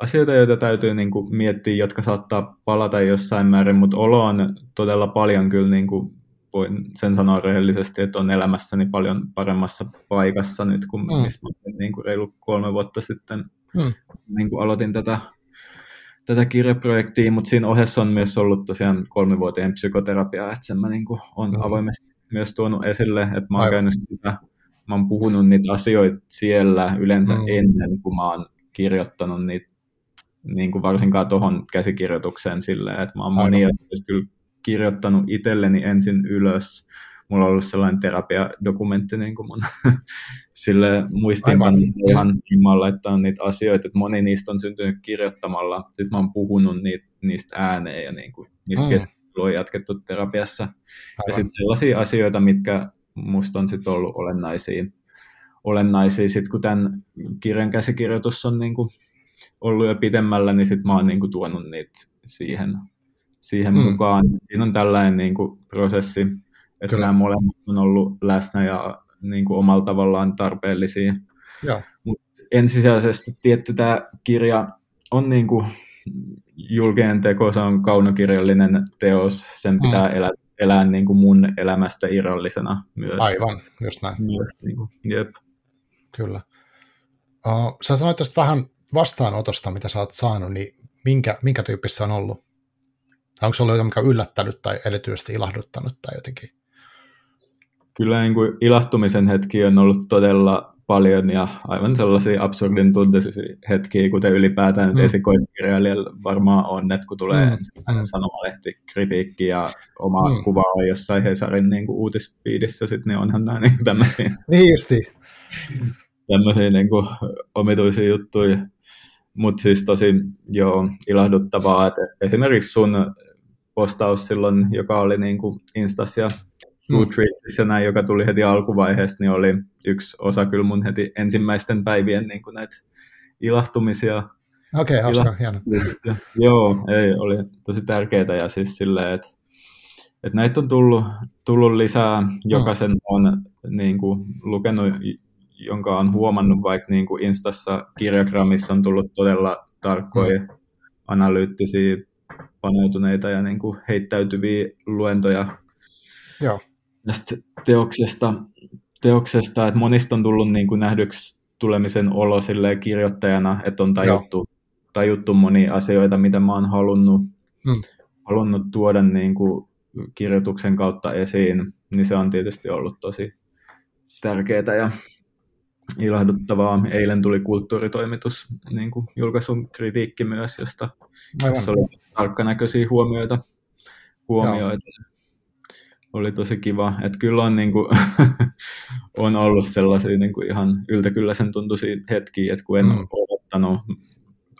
asioita, joita täytyy niin kuin miettiä, jotka saattaa palata jossain määrin, mutta olo on todella paljon kyllä niin kuin voin sen sanoa rehellisesti, että on elämässäni paljon paremmassa paikassa nyt kuin mm. missä niin kuin reilu kolme vuotta sitten mm. niin kuin aloitin tätä, tätä kirjaprojektia, mutta siinä ohessa on myös ollut tosiaan kolmivuotien psykoterapiaa, että sen mä niin kuin olen mm. avoimesti myös tuonut esille, että mä oon käynyt sitä, mä oon puhunut niitä asioita siellä yleensä mm. ennen kuin mä oon kirjoittanut niitä niin kuin varsinkaan tuohon käsikirjoitukseen silleen, että mä oon monia asioita kyllä kirjoittanut itselleni ensin ylös. Mulla on ollut sellainen terapiadokumentti niin kuin mun *laughs* sille muistiinpanossa ihan mä laittaa niitä asioita, että moni niistä on syntynyt kirjoittamalla. Sitten mä oon puhunut niitä, niistä ääneen ja niin kuin, niistä mm. keskustelua on jatkettu terapiassa. Aivan. Ja sitten sellaisia asioita, mitkä musta on sitten ollut olennaisia, olennaisia. Sitten kun tämän kirjan käsikirjoitus on niin kuin ollut jo pidemmällä, niin sitten mä oon niin kuin tuonut niitä siihen siihen mm. mukaan. Siinä on tällainen niin kuin, prosessi, että Kyllä. nämä molemmat on ollut läsnä ja niin kuin, omalla tavallaan tarpeellisia. Joo. Mut ensisijaisesti tietty tämä kirja on niin kuin, julkinen teko, se on kaunokirjallinen teos, sen pitää mm. elää, elää niin kuin mun elämästä irrallisena myös. Aivan, just näin. Myös, niin kuin, jep. Kyllä. Uh, sä sanoit tuosta vähän vastaanotosta, mitä sä oot saanut, niin minkä, minkä tyyppistä on ollut? Onko se ollut on yllättänyt tai erityisesti ilahduttanut tai jotenkin? Kyllä niin kuin ilahtumisen hetki on ollut todella paljon ja aivan sellaisia absurdin tunteisia hetkiä, kuten ylipäätään mm. esikoiskirjailijalla varmaan on, että kun tulee mm. mm. sanomalehti, kritiikki ja oma mm. kuva on jossain Hesarin niin kuin uutispiidissä, sit, niin onhan nämä niin tämmöisiä, *laughs* niin justi. tämmöisiä niin kuin omituisia juttuja. Mutta siis tosi jo ilahduttavaa, että esimerkiksi sun postaus silloin, joka oli niin kuin Instas ja Goodreadsissa mm. näin, joka tuli heti alkuvaiheesta, niin oli yksi osa kyllä mun heti ensimmäisten päivien niin kuin näitä ilahtumisia. Okei, okay, hauska, hieno. Joo, ei, oli tosi tärkeää ja siis silleen, että, että näitä on tullut, tullut lisää, jokaisen mm. on niin kuin, lukenut, jonka on huomannut vaikka niin kuin Instassa, kirjagrammissa on tullut todella tarkkoja, mm. analyyttisiä, paneutuneita ja niin kuin heittäytyviä luentoja Joo. tästä teoksesta, teoksesta, että monista on tullut niin kuin nähdyksi tulemisen olo kirjoittajana, että on tajuttu, tajuttu monia asioita, mitä mä oon halunnut, hmm. halunnut tuoda niin kuin kirjoituksen kautta esiin, niin se on tietysti ollut tosi tärkeää ja ilahduttavaa. Eilen tuli kulttuuritoimitus, niin kuin julkaisun kritiikki myös, josta, jossa oli tarkkanäköisiä huomioita. huomioita. Oli tosi kiva. Että kyllä on, niin kuin, *laughs* on ollut sellaisia niin kuin ihan yltäkylläisen tuntuisia hetkiä, että kun en mm. odottanut,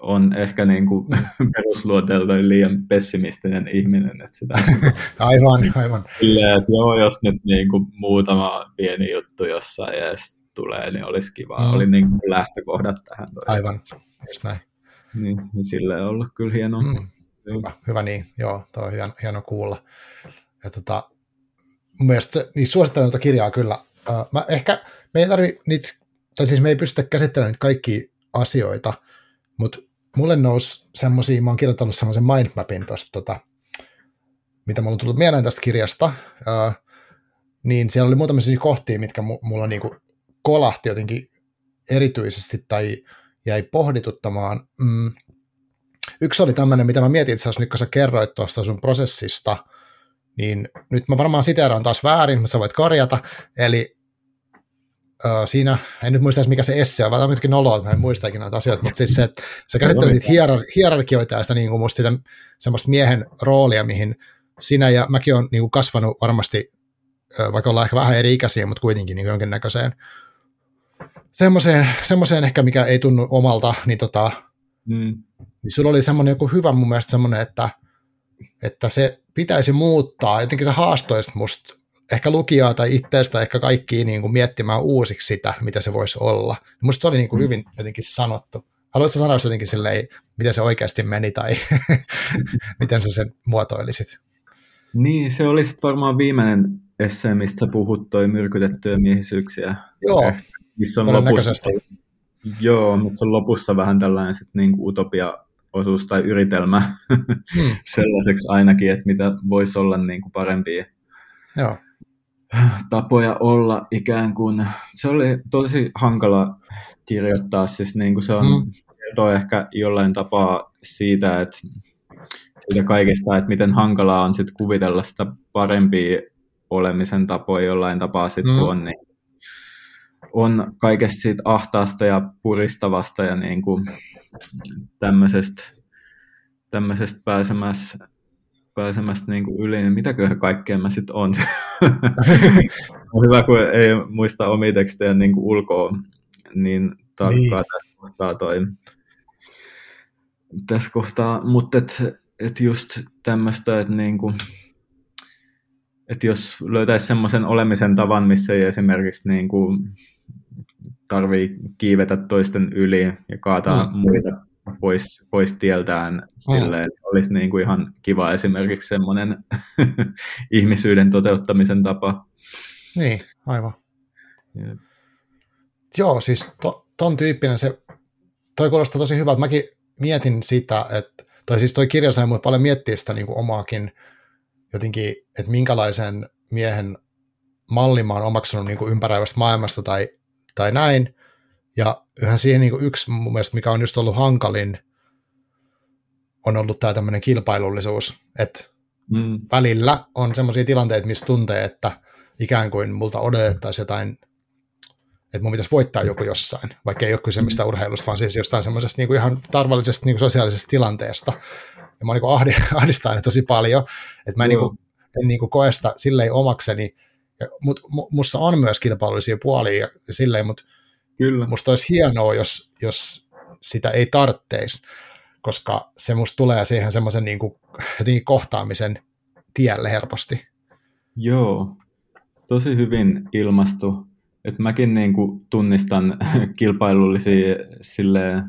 on ehkä niin kuin *laughs* perusluoteelta liian pessimistinen ihminen. Että sitä, *laughs* aivan, aivan. Silleen, että joo, jos nyt niin kuin muutama pieni juttu jossain ja tulee, niin olisi kiva. Mm. Oli niin kuin lähtökohdat tähän. Toi. Aivan, just näin. Niin, niin sille on ollut kyllä hienoa. Mm. Hyvä, hyvä niin, joo, tuo on hieno, hieno kuulla. Ja tota, mun mielestä niin suosittelen tuota kirjaa kyllä. Uh, mä ehkä, me ei tarvi niitä, tai siis me ei pystytä käsittelemään niitä kaikkia asioita, mutta mulle nousi semmoisia, mä oon kirjoittanut semmoisen mindmapin tuosta, tota, mitä mulla on tullut mieleen tästä kirjasta, uh, niin siellä oli muutamia kohtia, mitkä mulla niinku kolahti jotenkin erityisesti tai jäi pohdituttamaan. Mm. Yksi oli tämmöinen, mitä mä mietin itse asiassa nyt, kun sä kerroit tuosta sun prosessista, niin nyt mä varmaan siteeraan taas väärin, mutta sä voit korjata, eli ö, siinä, en nyt muista mikä se esse on, vaan jotenkin noloa, että mä en muista ikinä näitä asioita, mutta siis se, että sä käsittelet niitä hierar- hierarkioita ja sitä niin kuin musta sitä, semmoista miehen roolia, mihin sinä ja mäkin on niin kuin kasvanut varmasti, vaikka ollaan ehkä vähän eri ikäisiä, mutta kuitenkin niin jonkinnäköiseen semmoiseen, semmoiseen ehkä, mikä ei tunnu omalta, niin, tota, mm. niin sulla oli semmoinen joku hyvä mun mielestä semmoinen, että, että se pitäisi muuttaa, jotenkin sä haastoisit musta ehkä lukijaa tai itteestä ehkä kaikki niin kuin miettimään uusiksi sitä, mitä se voisi olla. Musta se oli niin kuin mm. hyvin jotenkin sanottu. Haluatko sanoa jotenkin silleen, miten se oikeasti meni tai *laughs* miten sä sen muotoilisit? Niin, se oli varmaan viimeinen esse, mistä sä puhut, toi myrkytettyjä miehisyyksiä. Joo, missä on lopussa, joo, missä on lopussa vähän tällainen sit niinku utopia-osuus tai yritelmä *laughs* hmm. sellaiseksi ainakin, että mitä voisi olla niinku parempia joo. tapoja olla ikään kuin. Se oli tosi hankala kirjoittaa, siis niinku se on, hmm. kertoo ehkä jollain tapaa siitä, että siitä kaikesta, että miten hankalaa on sit kuvitella sitä parempia olemisen tapoja jollain tapaa sit, mm. kun on niin on kaikesta siitä ahtaasta ja puristavasta ja niin kuin tämmöisestä, tämmöisestä pääsemässä, pääsemästä niin kuin yli, niin mitäköhän kaikkea mä sitten on. on hyvä, kun ei muista omia tekstejä niin kuin ulkoa niin tarkkaa niin. tässä kohtaa toi, tässä kohtaa, mutta et, et just tämmöistä, että niin kuin, että jos löytäisi semmoisen olemisen tavan, missä ei esimerkiksi niin kuin tarvii kiivetä toisten yli ja kaataa mm. muita pois, pois tieltään silleen, mm. olisi niin kuin ihan kiva esimerkiksi semmoinen *laughs* ihmisyyden toteuttamisen tapa. Niin, aivan. Yeah. Joo, siis to, ton tyyppinen se, toi kuulostaa tosi hyvältä. Mäkin mietin sitä, että, tai siis toi kirja sai paljon miettiä sitä niin kuin omaakin jotenkin, että minkälaisen miehen mallin mä oon omaksunut niin kuin ympäröivästä maailmasta tai tai näin. Ja yhä siihen niin kuin yksi mun mielestä, mikä on just ollut hankalin, on ollut tämä tämmöinen kilpailullisuus, että mm. välillä on semmoisia tilanteita, missä tuntee, että ikään kuin multa odotettaisiin jotain, että mun pitäisi voittaa joku jossain, vaikka ei ole kyse mistä urheilusta, vaan siis jostain semmoisesta niin kuin ihan tarvallisesta niin kuin sosiaalisesta tilanteesta. Ja mä niin kuin *laughs* ahdistaa ne tosi paljon, että mä en, mm. niin kuin, en niin kuin koe sitä silleen omakseni, mutta musta on myös kilpailullisia puolia ja silleen, mutta Kyllä. musta olisi hienoa, jos, jos sitä ei tarvitseisi, koska se musta tulee siihen semmoisen niin jotenkin kohtaamisen tielle helposti. Joo, tosi hyvin ilmastu. Et mäkin niin kuin tunnistan *laughs* kilpailullisia silleen,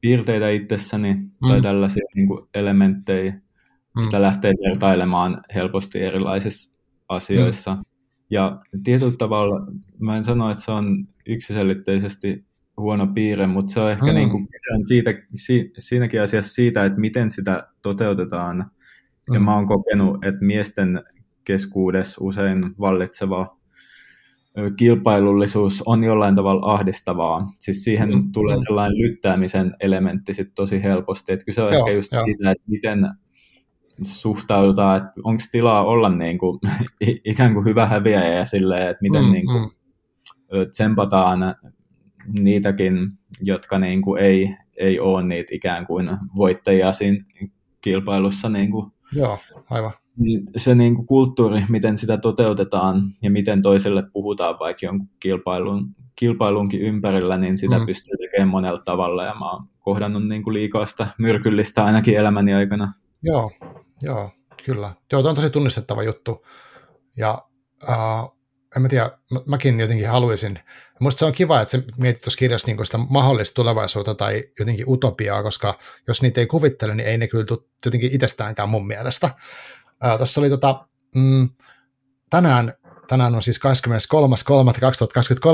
piirteitä itsessäni mm. tai tällaisia niin kuin elementtejä. Mm. Sitä lähtee vertailemaan helposti erilaisissa asioissa. Mm. Ja tietyllä tavalla, mä en sano, että se on yksiselitteisesti huono piirre, mutta se on ehkä mm. niin kuin, siitä, si, siinäkin asiassa siitä, että miten sitä toteutetaan. Mm. Ja mä oon kokenut, että miesten keskuudessa usein vallitseva kilpailullisuus on jollain tavalla ahdistavaa. Siis siihen mm. tulee sellainen lyttäämisen elementti sit tosi helposti. Että kyse on joo, ehkä just joo. siitä, että miten suhtaudutaan, että onko tilaa olla *laughs* niin kuin, ikään kuin hyvä häviäjä ja silleen, että miten mm, niin kuin, mm. tsempataan niitäkin, jotka niin kuin ei, ei ole niitä ikään kuin voittajia siinä kilpailussa. Niin kuin. Joo, aivan. Niin se niin kuin kulttuuri, miten sitä toteutetaan ja miten toiselle puhutaan vaikka jonkun kilpailun, kilpailunkin ympärillä, niin sitä mm. pystyy tekemään monella tavalla ja mä oon kohdannut niin kuin liikaa sitä myrkyllistä ainakin elämäni aikana. Joo, joo, kyllä. Joo, tämä on tosi tunnistettava juttu. Ja uh, en mä tiedä, mäkin jotenkin haluaisin. Minusta se on kiva, että se mietit tuossa kirjassa niin sitä mahdollista tulevaisuutta tai jotenkin utopiaa, koska jos niitä ei kuvittele, niin ei ne kyllä tule jotenkin itsestäänkään mun mielestä. Tuossa oli tota, mm, tänään, tänään on siis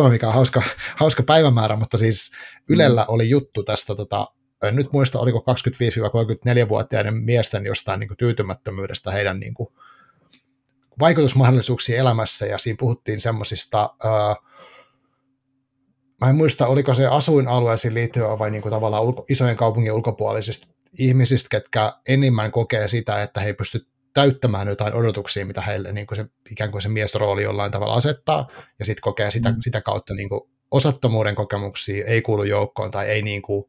23.3.2023, mikä on hauska, *laughs* hauska päivämäärä, mutta siis Ylellä oli juttu tästä, tota, en nyt muista, oliko 25-34-vuotiaiden miesten jostain niin kuin, tyytymättömyydestä heidän niin kuin, vaikutusmahdollisuuksia elämässä, ja siinä puhuttiin semmoisista, mä en muista, oliko se asuinalueisiin liittyvä vai niin kuin tavallaan ulko, isojen kaupungin ulkopuolisista ihmisistä, ketkä enimmän kokee sitä, että he ei pysty täyttämään jotain odotuksia, mitä heille niin kuin se, ikään kuin se miesrooli jollain tavalla asettaa, ja sitten kokee sitä, mm. sitä kautta niin kuin osattomuuden kokemuksia, ei kuulu joukkoon tai ei niin kuin,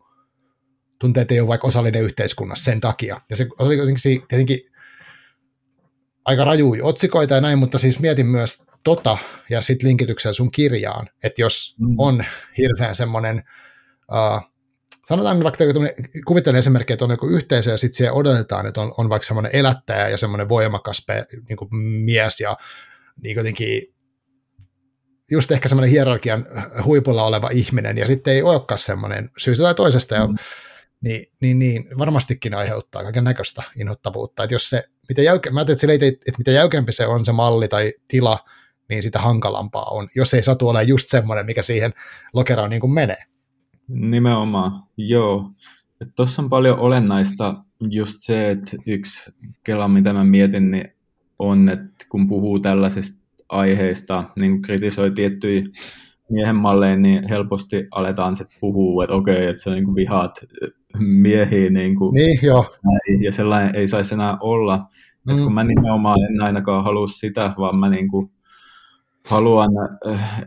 tuntee, että ei ole vaikka osallinen yhteiskunnassa sen takia. Ja se oli jotenkin, tietenkin aika rajui otsikoita ja näin, mutta siis mietin myös tota ja sitten linkityksen sun kirjaan, että jos mm. on hirveän semmoinen uh, sanotaan vaikka kuvittelen esimerkki, että on joku yhteisö ja sitten siellä odotetaan, että on, on vaikka semmoinen elättäjä ja semmoinen voimakas niin kuin mies ja niin jotenkin just ehkä semmoinen hierarkian huipulla oleva ihminen ja sitten ei olekaan semmoinen syystä tai toisesta ja mm. Niin, niin, niin, varmastikin aiheuttaa kaiken näköistä inhottavuutta. Että jos se, mitä jäyke, mä ajattelin, että, että mitä jäykempi se on se malli tai tila, niin sitä hankalampaa on, jos ei satu ole just semmoinen, mikä siihen lokeraan niin kuin menee. Nimenomaan, joo. Tuossa on paljon olennaista just se, että yksi kela, mitä mä mietin, niin on, että kun puhuu tällaisista aiheista, niin kritisoi tiettyjä miehen malleen, niin helposti aletaan sitten puhua, että okei, että se on niin kuin vihaat miehiä. Niin, kuin, niin joo. ja sellainen ei saisi enää olla. Mm. Että kun mä nimenomaan en ainakaan halua sitä, vaan mä niin kuin haluan,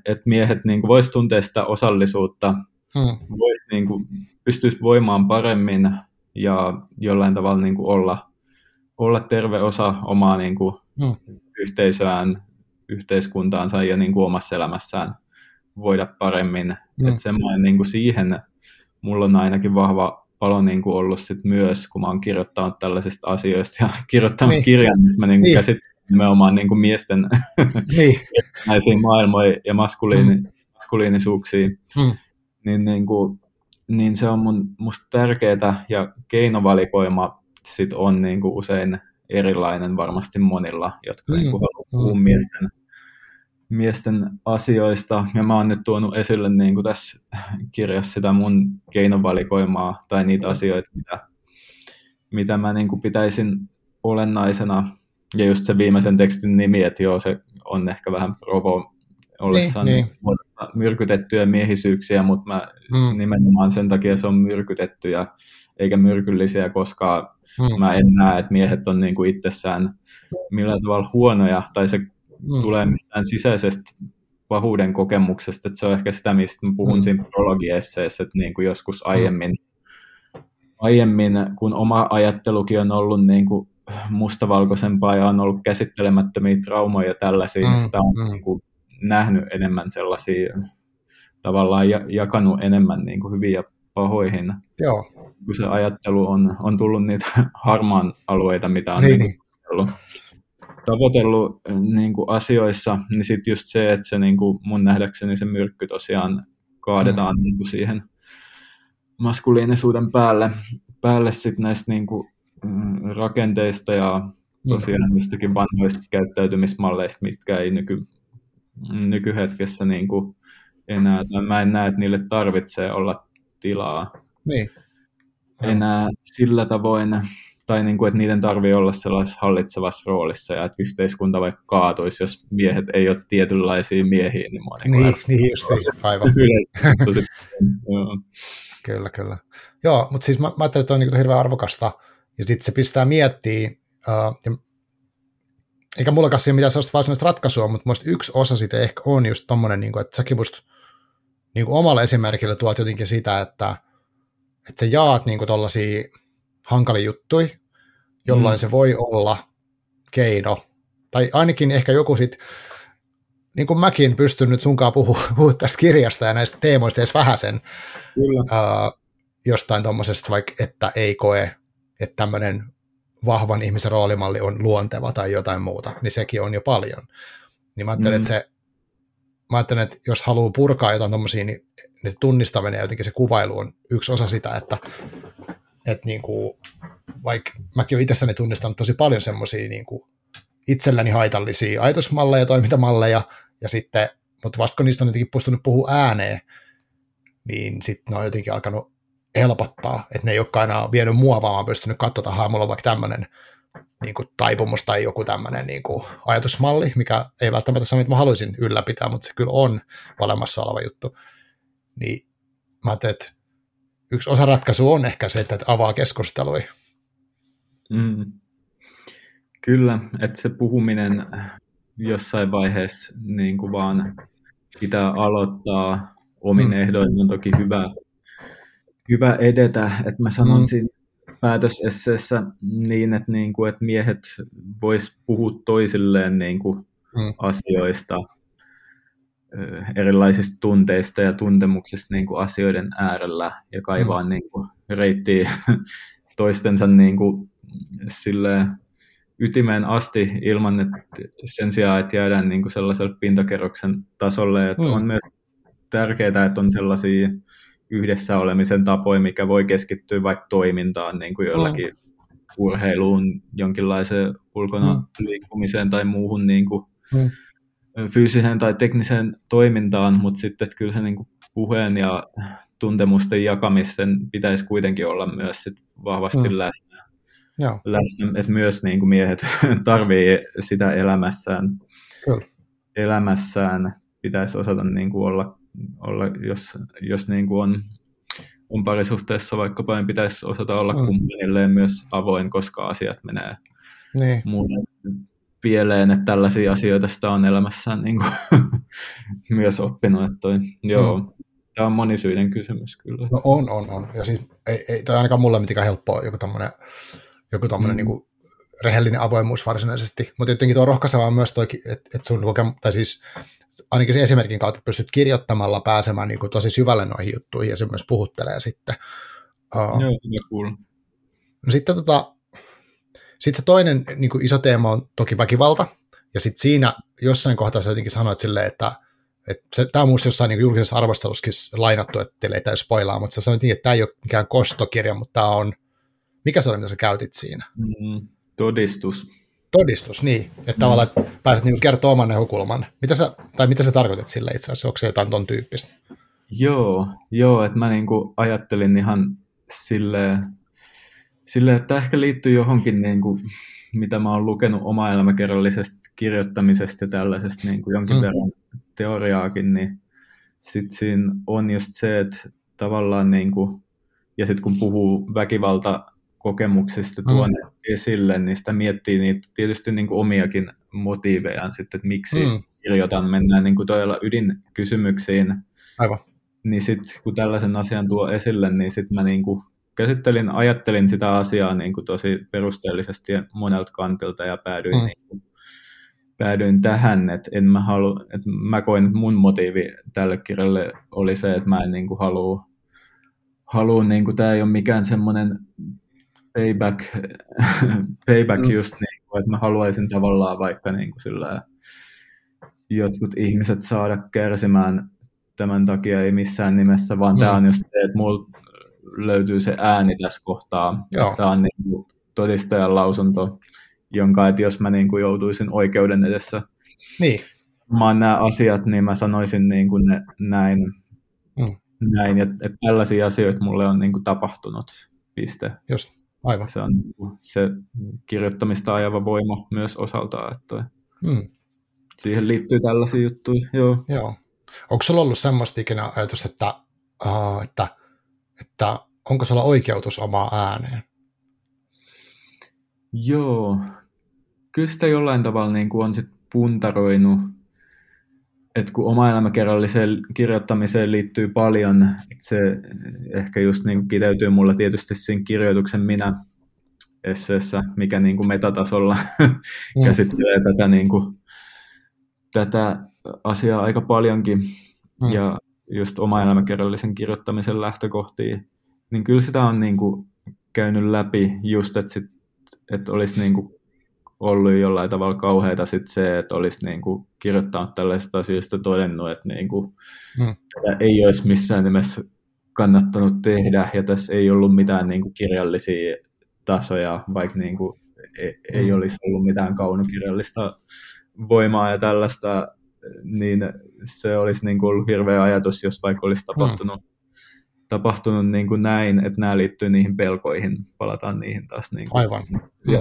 että miehet niin kuin vois tuntea sitä osallisuutta hmm. voisi niin kuin, pystyisi voimaan paremmin ja jollain tavalla niin kuin olla, olla terve osa omaa niin kuin, hmm. yhteisöään, yhteiskuntaansa ja niin kuin omassa elämässään voida paremmin. Hmm. Että semmoinen niin kuin siihen mulla on ainakin vahva palo niin kuin ollut sit myös, kun mä oon kirjoittanut tällaisista asioista ja *laughs* kirjoittanut niin. kirjan, missä mä niin kuin niin. käsittelen nimenomaan *laughs* niin kuin miesten niin. näisiä maailmoja ja maskuliini, hmm. maskuliinisuuksia. Hmm niin, niin, kuin, niin se on mun, musta tärkeää ja keinovalikoima sit on niin kuin usein erilainen varmasti monilla, jotka mm. niin kuin haluaa mm. miesten, miesten asioista. Ja mä oon nyt tuonut esille niin kuin tässä kirjassa sitä mun keinovalikoimaa tai niitä asioita, mitä, mitä mä niin kuin pitäisin olennaisena. Ja just se viimeisen tekstin nimi, että joo, se on ehkä vähän provo, ollessaan niin, niin. myrkytettyjä miehisyyksiä, mutta mä mm. nimenomaan sen takia se on myrkytettyjä eikä myrkyllisiä, koska mm. mä en näe, että miehet on niin kuin itsessään millään tavalla huonoja, tai se mm. tulee mistään sisäisestä pahuuden kokemuksesta, että se on ehkä sitä, mistä mä puhun mm. siinä prologiesseessä, että niin kuin joskus mm. aiemmin, aiemmin, kun oma ajattelukin on ollut niin kuin mustavalkoisempaa ja on ollut käsittelemättömiä traumoja ja tällaisia, niin mm. sitä on mm. niin kuin nähnyt enemmän sellaisia, tavallaan jakanut enemmän niin kuin hyviä pahoihin. Joo. Kun se ajattelu on, on tullut niitä *laughs* harmaan alueita, mitä on niin, niin. Ollut, tavoitellut niin kuin asioissa, niin sitten just se, että se niin kuin mun nähdäkseni se myrkky tosiaan kaadetaan mm. niin kuin siihen maskuliinisuuden päälle, päälle sit näistä niin kuin, mm, rakenteista ja mm. tosiaan jostakin vanhoista käyttäytymismalleista, mitkä ei nyky, nykyhetkessä niin kuin enää, tai mä en näe, että niille tarvitsee olla tilaa niin. enää sillä tavoin, tai niin kuin, että niiden tarvii olla sellaisessa hallitsevassa roolissa, ja että yhteiskunta vaikka kaatuisi, jos miehet ei ole tietynlaisia miehiä, niin mä niin, niin, niin just niin, aivan. *laughs* kyllä, kyllä. Joo, mutta siis mä, mä ajattelin, että on niin hirveän arvokasta, ja sitten se pistää miettiä, uh, ja eikä mullakaan siihen mitään sellaista varsinaista ratkaisua, mutta muista yksi osa siitä ehkä on just tommonen, niin kuin, että säkin musta niin omalla esimerkillä tuot jotenkin sitä, että, että sä jaat niin kuin tollaisia hankalia juttuja, jolloin mm. se voi olla keino, tai ainakin ehkä joku sit, niin kuin mäkin pystyn nyt sunkaan puhumaan *laughs* puhua tästä kirjasta ja näistä teemoista edes vähäsen, Kyllä. Uh, jostain tuommoisesta vaikka, että ei koe, että tämmöinen vahvan ihmisen roolimalli on luonteva tai jotain muuta, niin sekin on jo paljon. Niin mä ajattelen, mm. että se mä ajattelen, että jos haluaa purkaa jotain tuommoisia, niin, niin tunnistaminen ja jotenkin se kuvailu on yksi osa sitä, että, että niin kuin, vaikka mäkin olen itsessäni tunnistanut tosi paljon semmoisia niin kuin itselläni haitallisia ajatusmalleja, toimintamalleja, ja sitten, mutta vasta kun niistä on jotenkin pystynyt puhua ääneen, niin sitten ne on jotenkin alkanut helpottaa, että ne ei olekaan enää vienyt mua, vaan mä oon pystynyt katsomaan, että mulla on vaikka tämmöinen niin kuin taipumus tai joku tämmöinen niin kuin ajatusmalli, mikä ei välttämättä ole mitä mä haluaisin ylläpitää, mutta se kyllä on olemassa oleva juttu. Niin mä ajattelin, että yksi osa ratkaisu on ehkä se, että avaa keskustelui. Mm. Kyllä, että se puhuminen jossain vaiheessa niin kuin vaan pitää aloittaa omin mm. ehdoin on toki hyvä, hyvä edetä. Että mä sanon mm. siinä päätösesseessä niin, että, niin kuin, että miehet vois puhua toisilleen niin kuin mm. asioista, erilaisista tunteista ja tuntemuksista niin kuin asioiden äärellä ja kaivaa mm. niin kuin, reittiä *laughs* toistensa niin kuin, silleen, ytimeen asti ilman, että sen sijaan, että jäädään niin kuin sellaiselle pintakerroksen tasolle, että mm. on myös tärkeää, että on sellaisia yhdessä olemisen tapoja, mikä voi keskittyä vaikka toimintaan, niin kuin jollakin mm. urheiluun, jonkinlaiseen ulkona mm. liikkumiseen tai muuhun niin kuin mm. Fyysiseen tai tekniseen toimintaan, mutta sitten että kyllä se niin kuin puheen ja tuntemusten jakamisten pitäisi kuitenkin olla myös sit vahvasti mm. läsnä. Joo. läsnä. Että myös niin kuin miehet *laughs* tarvii sitä elämässään. Kyllä. Elämässään pitäisi osata niin kuin olla olla, jos, jos niin kuin on, on parisuhteessa vaikkapa, niin pitäisi osata olla mm. kumppanilleen myös avoin, koska asiat menee niin. muuten pieleen, että tällaisia asioita sitä on elämässään niin kuin, *laughs* myös oppinut. Että toi, joo, mm. Tämä on monisyinen kysymys kyllä. No on, on, on. Ja siis ei, ei tai ainakaan mulle mitenkään helppoa joku tämmöinen joku tommonen mm. niin kuin rehellinen avoimuus varsinaisesti, mutta jotenkin tuo rohkaisevaa myös toi, että et sun kokemus, tai siis ainakin sen esimerkin kautta pystyt kirjoittamalla pääsemään niin kuin tosi syvälle noihin juttuihin ja se myös puhuttelee sitten. Uh, Joo, cool. no sitten tota, sit se toinen niin kuin iso teema on toki väkivalta, ja sitten siinä jossain kohtaa sä jotenkin sanoit silleen, että, tämä on minusta jossain niin julkisessa arvostelussakin lainattu, että teille ei täysin spoilaa, mutta sä sanoit niin, että tämä ei ole mikään kostokirja, mutta tämä on, mikä se oli, mitä sä käytit siinä? Mm, todistus todistus, niin, että mm. tavallaan että pääset niin kertoa oman näkökulman. Mitä sä, tai mitä sä tarkoitat sille itse asiassa, onko se jotain ton tyyppistä? Joo, joo että mä niin kuin ajattelin ihan silleen, sille, että ehkä liittyy johonkin, niin kuin, mitä mä oon lukenut oma elämäkerrallisesta kirjoittamisesta ja tällaisesta niin kuin jonkin mm. verran teoriaakin, niin sitten siinä on just se, että tavallaan niin kuin, ja sitten kun puhuu väkivalta kokemuksista tuonne mm. esille, niin sitä miettii niitä tietysti niin kuin omiakin motiivejaan sitten, että miksi mm. kirjoitan, mennään niin kuin todella ydinkysymyksiin. Aivan. Niin sitten kun tällaisen asian tuo esille, niin sitten mä niin kuin käsittelin, ajattelin sitä asiaa niin kuin tosi perusteellisesti monelta kantilta ja päädyin, mm. niin kuin, päädyin tähän, että en mä halu, että mä koin, että mun motiivi tälle kirjalle oli se, että mä en niin kuin halua haluan, niin kuin, tämä ei ole mikään semmoinen payback, *laughs* payback mm. just niin kuin, että mä haluaisin tavallaan vaikka niin kuin sillä jotkut ihmiset saada kärsimään tämän takia ei missään nimessä, vaan mm. tämä on just se, että mulla löytyy se ääni tässä kohtaa. Tämä on niin kuin todistajan lausunto, jonka, että jos mä niin kuin joutuisin oikeuden edessä niin. mä nämä asiat, niin mä sanoisin niin kuin ne, näin. Mm. näin että, että tällaisia asioita mulle on niin kuin tapahtunut. Piste. Just, aivan. Se on niin se kirjoittamista ajava voima myös osaltaan. Että mm. Siihen liittyy tällaisia juttuja. Joo. Joo. Onko sulla ollut semmoista ikinä ajatus, että, uh, että, että onko sulla oikeutus omaa ääneen? Joo, kyllä sitä jollain tavalla niin kuin on sit puntaroinut, että kun oma elämäkerralliseen kirjoittamiseen liittyy paljon, se ehkä just niin kuin kiteytyy mulla tietysti siinä kirjoituksen minä esseessä, mikä niin kuin metatasolla mm. *laughs* käsittelee tätä, niin kuin, tätä asiaa aika paljonkin mm. ja just oma elämäkerrallisen kirjoittamisen lähtökohtia, niin kyllä sitä on niin kuin käynyt läpi just, että, sit, että olisi niin kuin ollut jollain tavalla kauheita sit se, että olisi niin kuin kirjoittanut tällaisista asioista todennut, että niin kuin, mm. ei olisi missään nimessä kannattanut tehdä, ja tässä ei ollut mitään niin kuin kirjallisia tasoja, vaikka niin kuin ei, ei mm. olisi ollut mitään kaunokirjallista voimaa ja tällaista, niin se olisi niin kuin ollut hirveä ajatus, jos vaikka olisi tapahtunut, mm. tapahtunut niin kuin näin, että nämä liittyy niihin pelkoihin, palataan niihin taas niin kuin Aivan.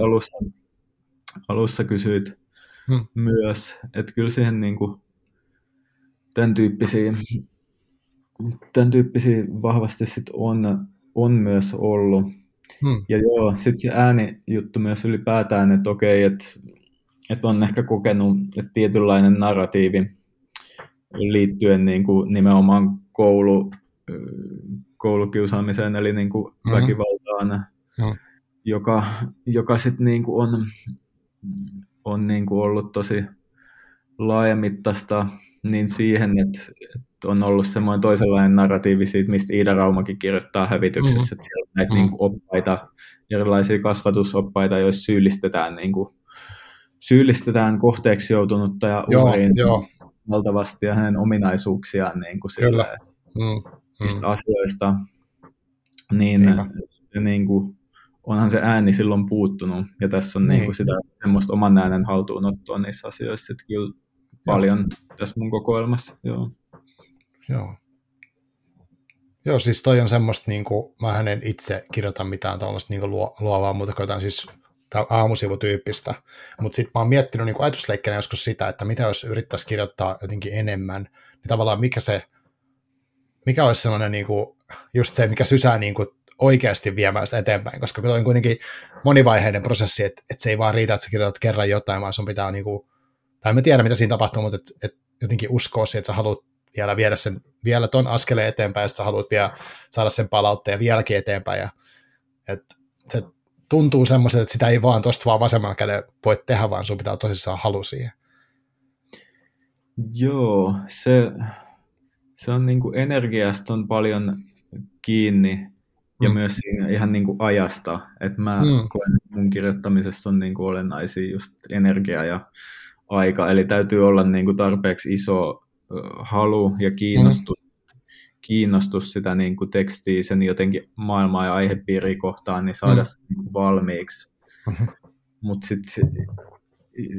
alussa, alussa kysyit hmm. myös, että kyllä siihen niin kuin, tämän tyyppisiä, tämän tyyppisiä vahvasti sit on, on myös ollut. Hmm. Ja joo, sitten se äänijuttu myös ylipäätään, että okei, että että on ehkä kokenut, että tietynlainen narratiivi liittyen niin kuin nimenomaan koulu, koulukiusaamiseen, eli niin kuin mm-hmm. väkivaltaan, mm-hmm. joka, joka sitten niin kuin on, on niin kuin ollut tosi laajamittaista niin siihen, että, että on ollut semmoinen toisenlainen narratiivi siitä, mistä Iida Raumakin kirjoittaa hävityksessä, mm-hmm. että siellä on näitä mm-hmm. niin kuin oppaita, erilaisia kasvatusoppaita, joissa syyllistetään niin kuin syyllistetään kohteeksi joutunutta ja uhriin joo, joo. valtavasti ja hänen ominaisuuksiaan niin kuin Kyllä. Mm, mm. asioista, niin, se, niin kuin, onhan se ääni silloin puuttunut, ja tässä on niin. Niin kuin sitä semmoista oman äänen haltuunottoa niissä asioissa että kyllä paljon joo. tässä mun kokoelmassa. Joo. Joo. Joo, siis toi on semmoista, niin kuin, mä hänen itse kirjoita mitään tällaista niin luovaa, mutta koitan siis aamusivutyyppistä, mutta sitten mä oon miettinyt niin ajatusleikkeenä joskus sitä, että mitä jos yrittäisi kirjoittaa jotenkin enemmän, niin tavallaan mikä se, mikä olisi sellainen niin kuin, just se, mikä sysää niin kuin oikeasti viemään sitä eteenpäin, koska se on kuitenkin monivaiheinen prosessi, että, että se ei vaan riitä, että sä kirjoitat kerran jotain, vaan sun pitää niin kuin, tai en tiedä, mitä siinä tapahtuu, mutta et, et jotenkin uskoa siihen, että sä haluat vielä viedä sen, vielä ton askeleen eteenpäin, ja sä haluat vielä saada sen palautteen vieläkin eteenpäin, ja että se tuntuu semmoiselta, että sitä ei vaan tuosta vaan vasemmalla kädellä voi tehdä, vaan sun pitää tosissaan halu siihen. Joo, se, se on niin kuin energiasta on paljon kiinni ja mm. myös siinä ihan niin kuin ajasta, että mä mm. koen, että mun kirjoittamisessa on niin kuin olennaisia just energia ja aika, eli täytyy olla niin kuin tarpeeksi iso halu ja kiinnostus kiinnostus sitä niin kuin tekstiä, sen jotenkin maailmaa ja aihepiiriä kohtaan, niin saada mm. niin valmiiksi. *laughs* Mm-hmm. Mutta sitten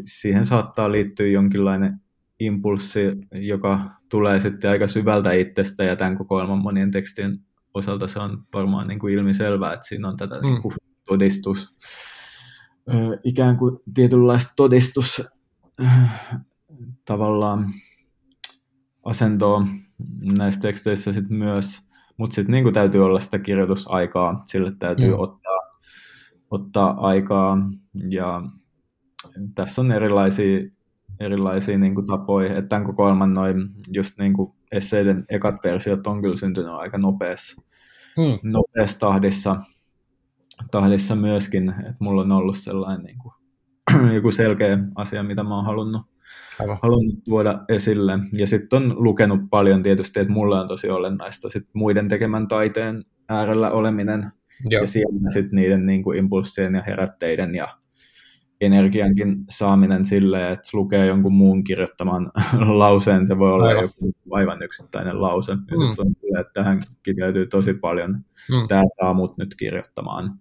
siihen saattaa liittyä jonkinlainen impulssi, joka tulee sitten aika syvältä itsestä ja tämän kokoelman monien tekstien osalta se on varmaan niin kuin ilmiselvää, että siinä on tätä mm. niin kuin todistus, ikään kuin tietynlaista todistus tavallaan asentoa näissä teksteissä sit myös, mutta sitten niin täytyy olla sitä kirjoitusaikaa, sille täytyy mm. ottaa, ottaa aikaa ja tässä on erilaisia, erilaisia niin kuin tapoja, että tämän kokoelman noin just niin kuin esseiden ekat versiot on kyllä syntynyt aika nopeassa, mm. nopeassa tahdissa, tahdissa myöskin, että mulla on ollut sellainen niin kuin, *clears throat* joku selkeä asia, mitä mä oon halunnut Aivan. halunnut tuoda esille. Ja sitten on lukenut paljon tietysti, että mulle on tosi olennaista sit muiden tekemän taiteen äärellä oleminen Joo. ja siellä sitten niiden niin kuin impulssien ja herätteiden ja energiankin saaminen silleen, että lukee jonkun muun kirjoittaman *laughs* lauseen, se voi olla aivan. joku aivan yksittäinen lause. Mm. Ja että tähän kiteytyy tosi paljon. Mm. Tämä saa mut nyt kirjoittamaan,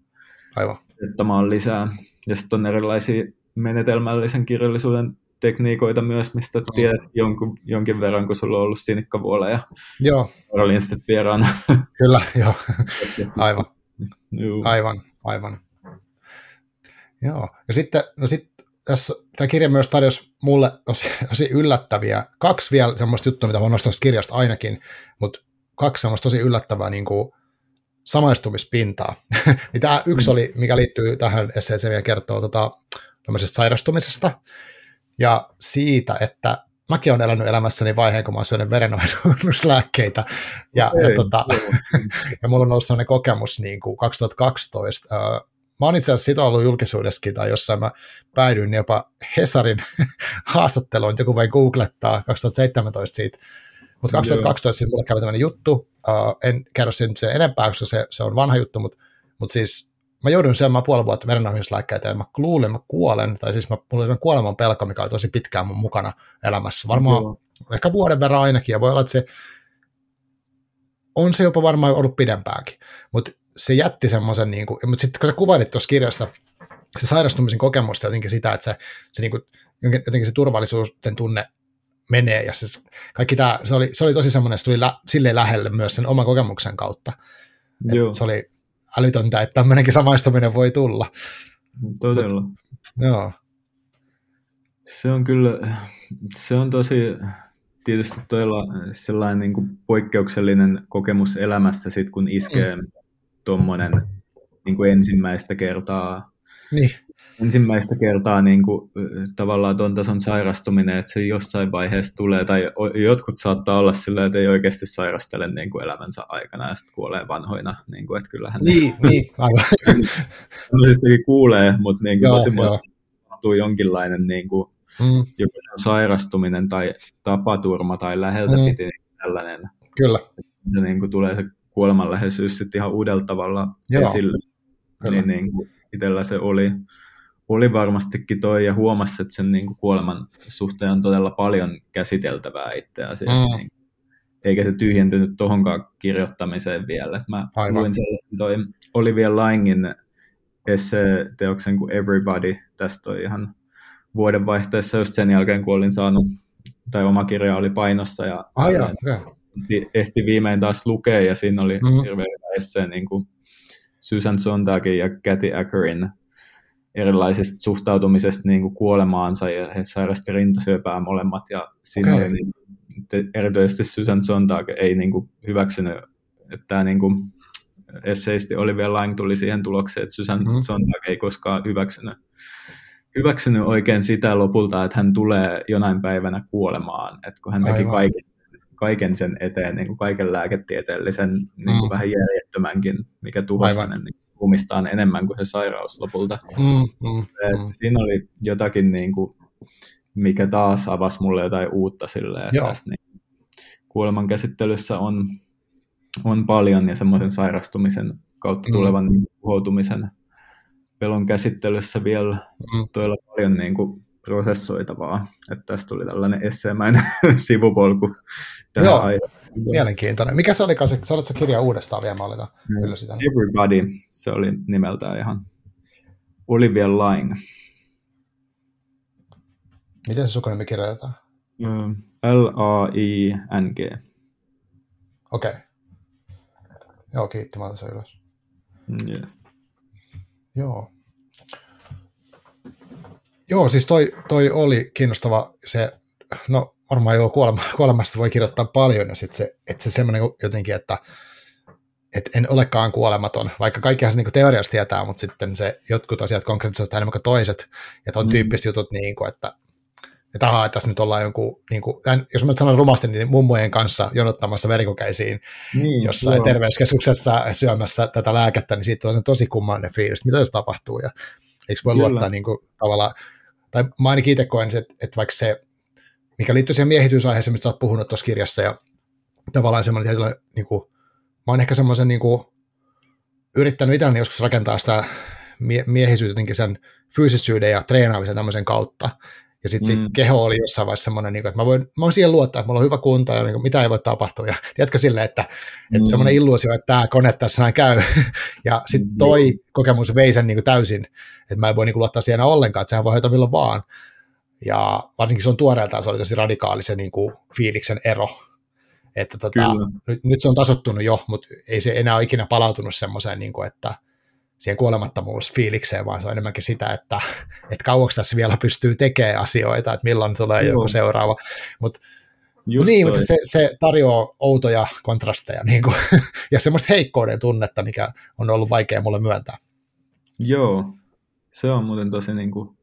aivan. kirjoittamaan lisää. Ja sitten on erilaisia menetelmällisen kirjallisuuden tekniikoita myös, mistä mm. tiedät jonkun, jonkin verran, kun sulla on ollut sinikkavuola ja joo. Vieraana. Kyllä, *laughs* joo. Aivan. Aivan, aivan. Joo, ja sitten, no sitten tässä, tämä kirja myös tarjosi mulle tosi, tosi yllättäviä, kaksi vielä semmoista juttua, mitä voin nostaa kirjasta ainakin, mutta kaksi semmoista tosi yllättävää *laughs* niin kuin samaistumispintaa. tämä yksi oli, mikä liittyy tähän esseeseen ja kertoo tota, tämmöisestä sairastumisesta ja siitä, että mäkin olen elänyt elämässäni vaiheen, kun mä oon syönyt. Ja, okay, ja, tota, *laughs* ja mulla on ollut sellainen kokemus niin kuin 2012, mä oon itse asiassa sitä ollut julkisuudessakin tai jossain mä päädyin jopa Hesarin *laughs* haastatteluun, joku voi googlettaa 2017 siitä, mutta 2012 siis mulle kävi tämmöinen juttu, en kerro sen, sen enempää, koska se, se on vanha juttu, mutta, mutta siis mä joudun syömään puoli vuotta verenohjuslääkkeitä ja mä luulin, mä kuolen, tai siis mä, mulla oli kuoleman pelko, mikä oli tosi pitkään mun mukana elämässä, varmaan Joo. ehkä vuoden verran ainakin, ja voi olla, että se on se jopa varmaan ollut pidempäänkin, mutta se jätti semmoisen, niin kuin, mutta sitten kun sä kuvailit tuossa kirjasta se sairastumisen kokemusta jotenkin sitä, että se, se niin kuin, jotenkin se turvallisuuden tunne menee, ja se, kaikki tämä, se oli, se oli tosi semmoinen, se tuli lä, silleen lähelle myös sen oman kokemuksen kautta. Joo. se oli älytöntä, että tämmöinenkin samaistuminen voi tulla. Todella. Mut, joo. Se on kyllä, se on tosi, tietysti todella sellainen niin kuin poikkeuksellinen kokemus elämässä, sit kun iskee mm tuommoinen niin ensimmäistä kertaa, niin. Ensimmäistä kertaa niin kuin, tavallaan tuon tason sairastuminen, että se jossain vaiheessa tulee, tai jotkut saattaa olla sillä, että ei oikeasti sairastele niin kuin elämänsä aikana ja sitten kuolee vanhoina, niin kuin, että kyllähän niin, ne, niin, aivan. *laughs* kuulee, mutta niin kuin, joo, tosi joo. tapahtuu jonkinlainen niin kuin, mm. joku sairastuminen tai tapaturma tai läheltä mm. piti niin tällainen. Kyllä. Se niin kuin, tulee se kuolemanläheisyys sitten ihan uudella tavalla Joo. esille. Kyllä. Niin, niin kuin itsellä se oli, oli varmastikin toi ja huomasi, että sen niin kuin kuoleman suhteen on todella paljon käsiteltävää itse asiassa. Mm. Niin, eikä se tyhjentynyt tuohonkaan kirjoittamiseen vielä. Mä Aivan. luin sellaisen toi Olivia Langin esse-teoksen kuin Everybody. Tästä on ihan vuodenvaihteessa just sen jälkeen, kun olin saanut, tai oma kirja oli painossa. Ja ah, jaa, ehti, ehti viimein taas lukea, ja siinä oli mm-hmm. hirveän esse niin kuin Susan Sontagin ja Cathy Ackerin erilaisista suhtautumisesta niin kuin kuolemaansa, ja he sairasti rintasyöpää molemmat, ja siinä okay. oli niin, erityisesti Susan Sontag ei niin kuin hyväksynyt, että tämä niin kuin esseisti Olivia Lang tuli siihen tulokseen, että Susan mm-hmm. Sontag ei koskaan hyväksynyt, hyväksynyt oikein sitä lopulta, että hän tulee jonain päivänä kuolemaan, että kun hän teki Aivan. kaiken kaiken sen eteen, niin kuin kaiken lääketieteellisen niin kuin mm. vähän järjettömänkin, mikä tuhosi hänen niin ruumistaan enemmän kuin se sairaus lopulta. Mm, mm, mm. Siinä oli jotakin, niin kuin, mikä taas avasi mulle jotain uutta sille, että tässä, niin, kuoleman käsittelyssä on, on paljon ja semmoisen sairastumisen kautta mm. tulevan mm. tuhoutumisen pelon käsittelyssä vielä mm. todella paljon niin kuin, prosessoitavaa. Että tästä tuli tällainen esseemäinen *laughs* sivupolku tähän Joo, aikaan. mielenkiintoinen. Mikä se oli? Sä olet se kirja uudestaan vielä, mä oletan. Kyllä sitä. Everybody, se oli nimeltään ihan Olivia Lang. Miten se sukunimi kirjoitetaan? L-A-I-N-G. Okei. Okay. Joo, kiitti, mä se ylös. Yes. Joo. Joo, siis toi, toi oli kiinnostava se, no varmaan joo, kuolema, kuolemasta voi kirjoittaa paljon, ja sitten se, että se semmoinen jotenkin, että et en olekaan kuolematon, vaikka kaikkihan se niin teoriassa tietää, mutta sitten se jotkut asiat konkreettisesti enemmän kuin toiset, ja tuon mm. tyyppiset jutut, niin kuin, että että ahaa, että tässä nyt ollaan jonkun, niin kuin, jos mä sanon rumasti, niin mummojen kanssa jonottamassa verikokeisiin niin, jossain joo. terveyskeskuksessa syömässä tätä lääkettä, niin siitä on tosi kummallinen fiilis, mitä tässä tapahtuu, ja eikö voi Kyllä. luottaa niin kuin, tavallaan tai mä ainakin itse koen, että, että vaikka se, mikä liittyy siihen miehitysaiheeseen, mistä olet puhunut tuossa kirjassa, ja tavallaan semmoinen tietynlainen, niin kuin, mä oon ehkä semmoisen niin kuin, yrittänyt itselläni joskus rakentaa sitä mie- miehisyyttä jotenkin sen fyysisyyden ja treenaamisen tämmöisen kautta. Ja sitten mm. sit keho oli jossain vaiheessa semmoinen, niin kuin, että mä voin, mä voin siihen luottaa, että mulla on hyvä kunto ja niin kuin, mitä ei voi tapahtua. Ja tiedätkö silleen, että, mm. että semmoinen illuusio, että tämä kone tässä käy. *laughs* ja sitten toi mm. kokemus vei sen niin kuin täysin, että mä en voi niin kuin, luottaa siihen ollenkaan, että sehän voi hoitaa milloin vaan. Ja varsinkin se on tuoreeltaan, se oli tosi radikaali se niin kuin, fiiliksen ero. Että tota, nyt, nyt, se on tasottunut jo, mutta ei se enää ole ikinä palautunut semmoiseen, niin kuin, että siihen kuolemattomuusfiilikseen, vaan se on enemmänkin sitä, että, että kauaksi tässä vielä pystyy tekemään asioita, että milloin tulee Joo. joku seuraava. Mut, Just niin, mutta se, se tarjoaa outoja kontrasteja *laughs* niin kuin, ja semmoista heikkouden tunnetta, mikä on ollut vaikea mulle myöntää. Joo, se on muuten tosi niin kuin,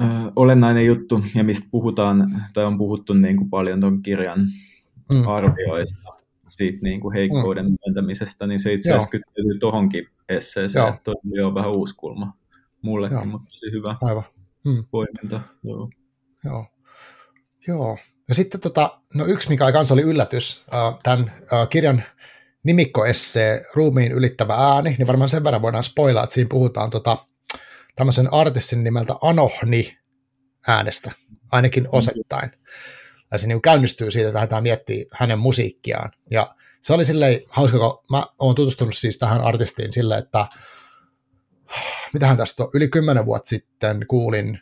ö, olennainen juttu, ja mistä puhutaan, tai on puhuttu niin kuin paljon tuon kirjan mm. arvioista, siitä niin kuin heikkouden mm. myöntämisestä, niin se itse asiassa kytkeytyy tuohonkin esseeseen, Joo. että toi on vähän uusi kulma mullekin, Joo. mutta tosi hyvä Aivan. Mm. poiminta. Joo. Joo. Joo. Ja sitten tota, no yksi, mikä kanssa oli yllätys, äh, tämän äh, kirjan nimikkoessee Ruumiin ylittävä ääni, niin varmaan sen verran voidaan spoilaa, että siinä puhutaan tota, tämmöisen artistin nimeltä Anohni äänestä, ainakin mm. Ja se niin käynnistyy siitä, että lähdetään miettimään hänen musiikkiaan. Ja se oli silleen hauska, kun mä oon tutustunut siis tähän artistiin silleen, että mitähän tästä on, yli kymmenen vuotta sitten kuulin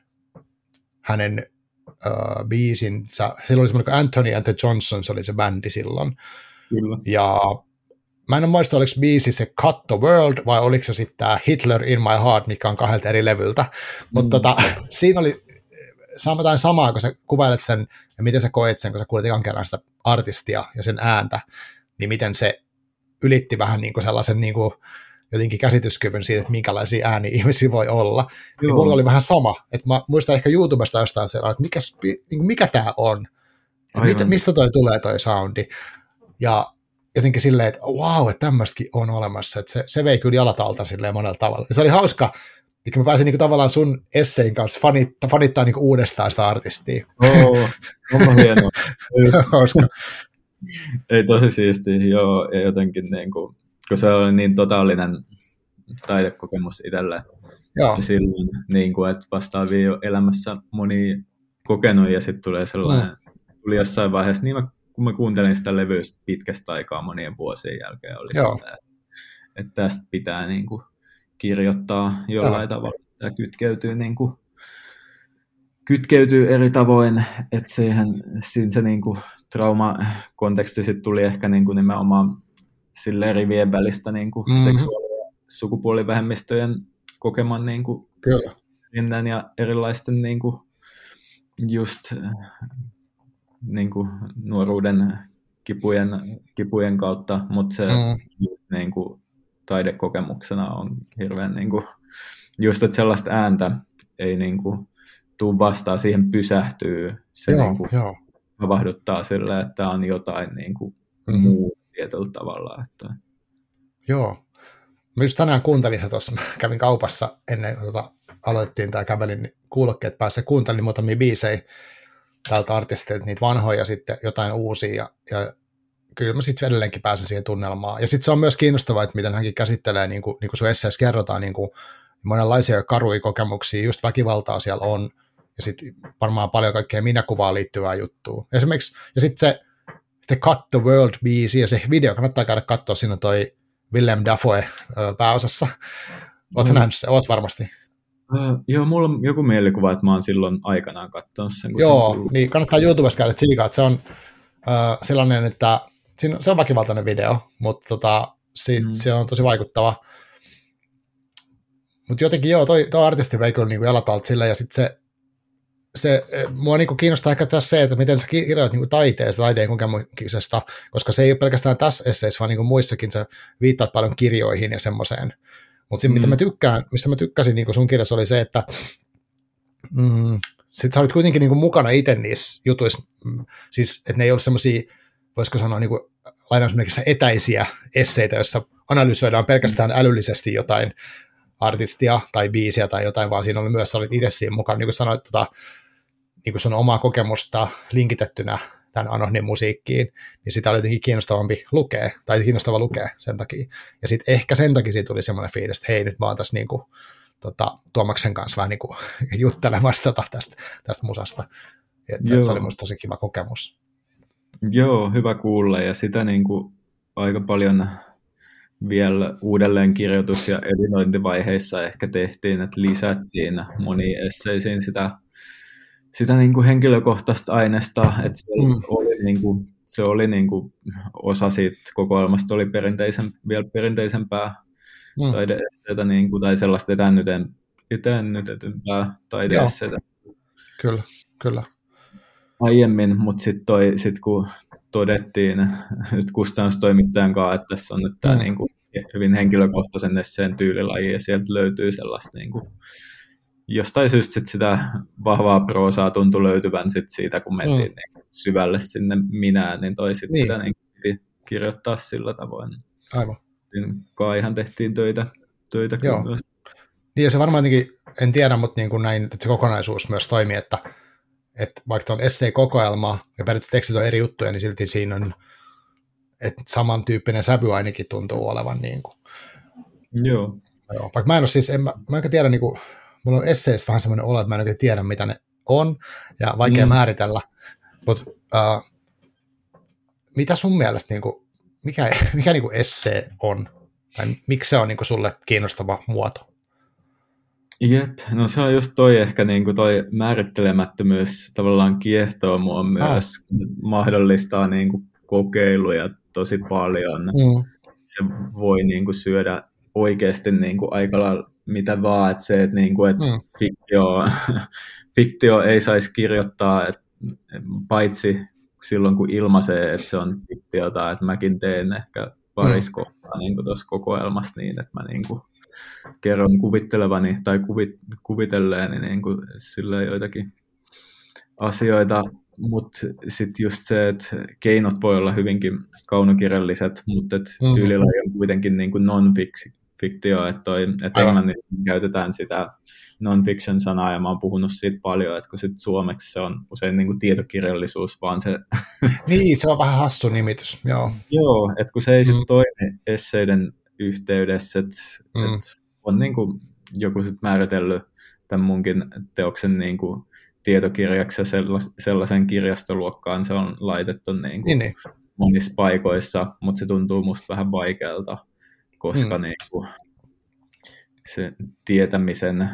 hänen uh, biisinsä, silloin oli semmoinen kuin Anthony and the Johnsons oli se bändi silloin. Kyllä. Ja mä en ole muista, oliko biisi se Cut the World vai oliko se sitten tämä Hitler in my heart, mikä on kahdelta eri levyltä. Mutta mm. tota, *laughs* siinä oli jotain samaa, kun sä kuvailet sen ja miten sä koet sen, kun sä kuulet ekan kerran sitä artistia ja sen ääntä, niin miten se ylitti vähän niin kuin sellaisen niin kuin jotenkin käsityskyvyn siitä, että minkälaisia ääni ihmisiä voi olla. Niin mulla oli vähän sama, että mä muistan ehkä YouTubesta jostain sellainen, että mikä, niin kuin mikä tämä on, mitä, mistä toi tulee toi soundi. Ja jotenkin silleen, että wow, että tämmöistäkin on olemassa, että se, se vei kyllä jalat alta silleen monella tavalla. Ja se oli hauska, että mä pääsin niin kuin, tavallaan sun essein kanssa fanittaa, fanittaa niin kuin uudestaan sitä artistia. Oo, on *laughs* hienoa. Ei tosi siisti, joo, ja jotenkin niin kuin, kun se oli niin totaalinen taidekokemus itselle, joo. se silloin, niin kuin, että vastaavia elämässä moni kokenut, ja sitten tulee sellainen, no. tuli jossain vaiheessa, niin mä, kun mä kuuntelin sitä levyä pitkästä aikaa monien vuosien jälkeen, oli joo. sellainen, että tästä pitää niin kuin, kirjoittaa jollain joo. tavalla, ja kytkeytyy niin kuin, kytkeytyy eri tavoin, että siihen, siinä se niin kuin, trauma-konteksti sitten tuli ehkä niin kuin nimenomaan sille rivien välistä niin kuin mm-hmm. seksuaali- ja sukupuolivähemmistöjen kokeman niin kuin Kyllä. ja erilaisten niin kuin just niin kuin nuoruuden kipujen, kipujen kautta, mutta se mm. niin kuin, taidekokemuksena on hirveän niin kuin, just, että sellaista ääntä ei niin kuin, tuu vastaan, siihen pysähtyy. Se joo, niin kuin, joo havahduttaa sille, että on jotain niin kuin mm-hmm. muu tietyllä tavalla. Että... Joo. Mä just tänään kuuntelin se tuossa, kävin kaupassa ennen kuin tota, aloitettiin tämä kävelin kuulokkeet päässä, kuuntelin muutamia biisejä tältä artisteilta, niitä vanhoja ja sitten jotain uusia, ja, ja kyllä mä sitten edelleenkin pääsen siihen tunnelmaan. Ja sitten se on myös kiinnostavaa, että miten hänkin käsittelee, niin kuin, niin kuin sun esseessä kerrotaan, niin kuin monenlaisia karuja kokemuksia, just väkivaltaa siellä on, ja sitten varmaan paljon kaikkea minäkuvaan liittyvää juttua. Esimerkiksi, ja sitten se, se Cut the World-biisi ja se video, kannattaa käydä katsoa, siinä on toi Willem Dafoe pääosassa. Oletko mm. nähnyt se? Oot varmasti. Uh, joo, mulla on joku mielikuva, että mä oon silloin aikanaan katsonut sen. Joo, sen niin kannattaa YouTubesta käydä tsiikaa, että se on uh, sellainen, että siinä, se on väkivaltainen video, mutta tota, sit, mm. se on tosi vaikuttava. Mutta jotenkin joo, toi, toi artisti vei kyllä niinku jalat alta sillä, ja sitten se se, mua niin kuin kiinnostaa ehkä tässä se, että miten sä kirjoit niin taiteesta, taiteen kokemuksesta, koska se ei ole pelkästään tässä esseissä, vaan niin kuin muissakin sä viittaat paljon kirjoihin ja semmoiseen. Mutta mm. mitä mä tykkään, mistä mä tykkäsin niin kuin sun kirjassa oli se, että mm, sit sä olit kuitenkin niin kuin mukana itse niissä jutuissa, mm, siis että ne ei ollut semmoisia, voisiko sanoa niin kuin, lainausmerkissä etäisiä esseitä, joissa analysoidaan pelkästään mm. älyllisesti jotain artistia tai biisiä tai jotain, vaan siinä oli myös, sä olit itse siinä mukana, niin kuin sanoit, tota, niin kuin sun omaa kokemusta linkitettynä tämän Anohnin musiikkiin, niin sitä oli jotenkin kiinnostavampi lukea, tai kiinnostava lukea sen takia. Ja sitten ehkä sen takia siitä tuli semmoinen fiilis, että hei, nyt mä oon tässä niin kuin, tota, Tuomaksen kanssa vähän niin kuin *laughs* juttelemassa tota tästä, tästä musasta. Et, se oli musta tosi kiva kokemus. Joo, hyvä kuulla, ja sitä niin kuin aika paljon vielä uudelleenkirjoitus- ja editointivaiheissa ehkä tehtiin, että lisättiin moniin esseisiin sitä, sitä niin kuin henkilökohtaista aineesta, että se mm. oli, niin kuin, se oli niin kuin osa siitä kokoelmasta oli perinteisen, vielä perinteisempää mm. taideesseitä niin kuin, tai sellaista etännyten, etännytetympää taideesseitä. Kyllä, kyllä. Aiemmin, mutta sitten sit kun todettiin nyt kustannustoimittajan kanssa, että tässä on nyt tämä mm. niin kuin hyvin henkilökohtaisen esseen tyylilaji, ja sieltä löytyy sellaista niin kuin, jostain syystä sit sitä vahvaa proosaa tuntui löytyvän sit siitä, kun mentiin mm. niin syvälle sinne minään, niin toi sit niin. sitä niin piti kirjoittaa sillä tavoin. Aivan. Niin ihan tehtiin töitä, töitä Joo. Myös. Niin ja se varmaan jotenkin, en tiedä, mutta niin kuin näin, että se kokonaisuus myös toimii, että että vaikka on essay-kokoelma ja periaatteessa tekstit on eri juttuja, niin silti siinä on, että samantyyppinen sävy ainakin tuntuu olevan. Niin kuin. Joo. Joo. Vaikka mä en ole siis, en mä, mä en tiedä, niin kuin, mulla on esseistä vähän semmoinen olo, että mä en oikein tiedä, mitä ne on, ja vaikea mm. määritellä, mutta uh, mitä sun mielestä, niin kuin, mikä, *laughs* mikä niin kuin essee on, tai miksi se on niin kuin sulle kiinnostava muoto? Jep, no se on just toi ehkä niin kuin toi määrittelemättömyys tavallaan kiehtoo mua myös, ah. mahdollistaa niin kuin kokeiluja tosi paljon. Mm. Se voi niin kuin syödä oikeasti niin kuin aika lailla mitä vaan, että se, että, niin kuin, että mm. fiktio, *laughs* fiktio ei saisi kirjoittaa, että paitsi silloin kun ilmaisee, että se on fiktiota, että mäkin teen ehkä parissa mm. kohtaa niin tuossa kokoelmassa niin, että mä niin kuin kerron kuvittelevani tai kuvit, kuvitelleeni niin kuin sillä joitakin asioita, mutta sitten just se, että keinot voi olla hyvinkin kaunokirjalliset, mutta mm-hmm. tyylillä on kuitenkin niin kuin non-fiktio, että, toi, että englannissa käytetään sitä non-fiction-sanaa, ja mä oon puhunut siitä paljon, että kun sit suomeksi se on usein niin kuin tietokirjallisuus, vaan se... niin, se on vähän hassu nimitys, joo. joo, että kun se ei sitten mm. toimi esseiden yhteydessä, että mm. et on niin kuin joku sit määritellyt tämän munkin teoksen niin kuin tietokirjaksi ja sellaisen kirjastoluokkaan se on laitettu niin kuin niin, niin. monissa paikoissa, mutta se tuntuu musta vähän vaikealta, koska mm. niin kuin se tietämisen,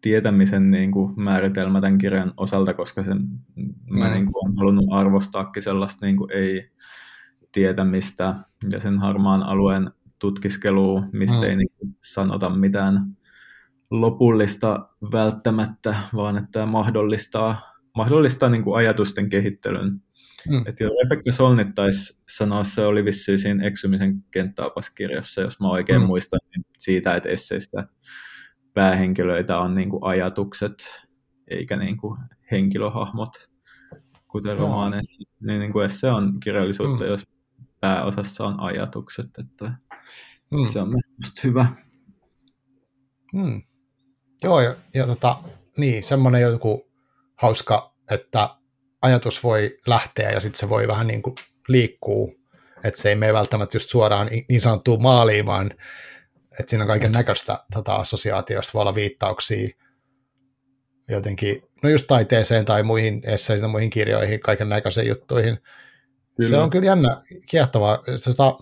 tietämisen niin kuin määritelmä tämän kirjan osalta, koska sen, mm. mä niin kuin olen halunnut arvostaakin sellaista niin kuin ei tietämistä ja sen harmaan alueen tutkiskelua, mistä mm. ei niin sanota mitään lopullista välttämättä, vaan että tämä mahdollistaa, mahdollistaa niin kuin ajatusten kehittelyn. Mm. Että jos Rebecca Solnit taisi sanoa, se oli vissiin siinä eksymisen kenttäopaskirjassa, jos mä oikein mm. muistan, niin siitä, että esseissä päähenkilöitä on niin kuin ajatukset, eikä niin kuin henkilöhahmot, kuten romaaneissa. Niin, niin kuin esse on kirjallisuutta, mm. jos pääosassa on ajatukset, että mm. se on myös hyvä. Mm. Joo, ja, ja tota, niin, semmoinen joku hauska, että ajatus voi lähteä ja sitten se voi vähän niin kuin liikkuu, että se ei mene välttämättä just suoraan niin sanottuun maaliin, vaan että siinä on kaiken näköistä tota, assosiaatioista, voi olla viittauksia jotenkin, no just taiteeseen tai muihin esseisiin tai muihin kirjoihin, kaiken näköisiin juttuihin. Kyllä. Se on kyllä jännä, kiehtovaa. Tota,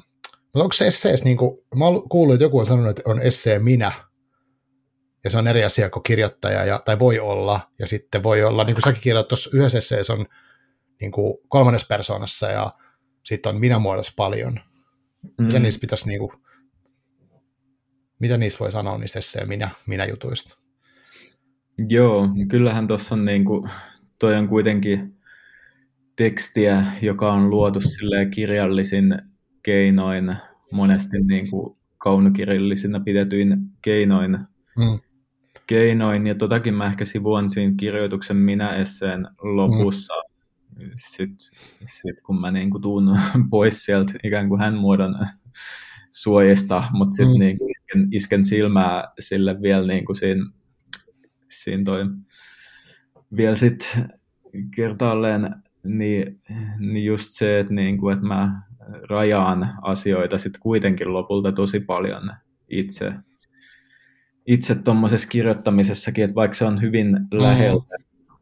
mutta onko se essees, niin kuin, mä oon kuullut, että joku on sanonut, että on essee minä, ja se on eri asia kuin kirjoittaja, ja, tai voi olla, ja sitten voi olla, niin kuin säkin kirjoitat tuossa yhdessä esseessä on niin kuin kolmannes persoonassa, ja sitten on minä muodossa paljon. Mm. Ja niistä pitäisi, niin kuin, mitä niistä voi sanoa niistä esseen minä, minä jutuista? Joo, kyllähän tuossa on niin kuin, toi on kuitenkin tekstiä, joka on luotu kirjallisin keinoin, monesti niin kuin kaunokirjallisina pidetyin keinoin, mm. keinoin. Ja totakin mä ehkä sivuan siinä kirjoituksen minä-esseen lopussa, mm. sitten sit kun mä niin kuin tuun *laughs* pois sieltä ikään kuin hän muodon suojista, mutta sitten mm. niin isken, isken silmää sille vielä niin kuin siinä, siinä toi, vielä sitten kertaalleen niin, niin just se, että, niin kuin, että mä rajaan asioita sitten kuitenkin lopulta tosi paljon itse itse tuommoisessa kirjoittamisessakin, että vaikka se on hyvin mm. läheltä,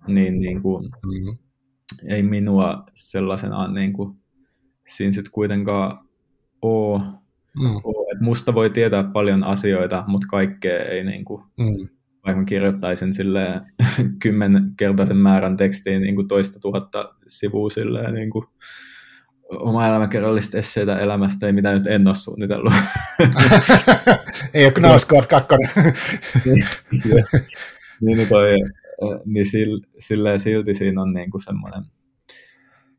niin, niin kuin, mm. ei minua sellaisenaan niin kuin, siinä sitten kuitenkaan ole. Mm. ole. Musta voi tietää paljon asioita, mutta kaikkea ei, niin kuin, mm. Vaikka mä kirjoittaisin silleen, *laughs* kymmenkertaisen määrän tekstiin niin kuin toista tuhatta sivua silleen, niin kuin, oma elämäkerrallista esseitä elämästä, ei mitä nyt en ole suunnitellut. *laughs* ei ole Knausgård 2. niin, niin, toi, niin silleen silti siinä on niinku semmoinen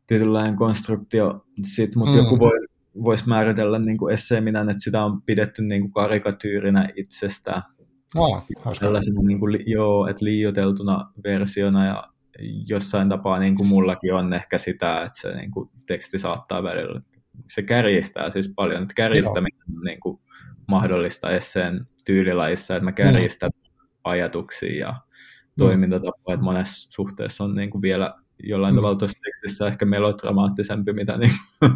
tietynlainen konstruktio, sit, mutta mm. joku voi, voisi määritellä niinku esseeminä, että sitä on pidetty niinku karikatyyrinä itsestä. Oh, Tällaisena niinku, joo, että liioteltuna versiona ja jossain tapaa niin kuin mullakin on ehkä sitä, että se niin kuin teksti saattaa välillä, se kärjistää siis paljon, että kärjistäminen on niin kuin mahdollista esseen tyylilajissa, että mä kärjistän mm. ajatuksia ja toimintatapoja, että monessa suhteessa on niin kuin vielä jollain mm. tavalla tuossa tekstissä ehkä melodramaattisempi, mitä niin *laughs*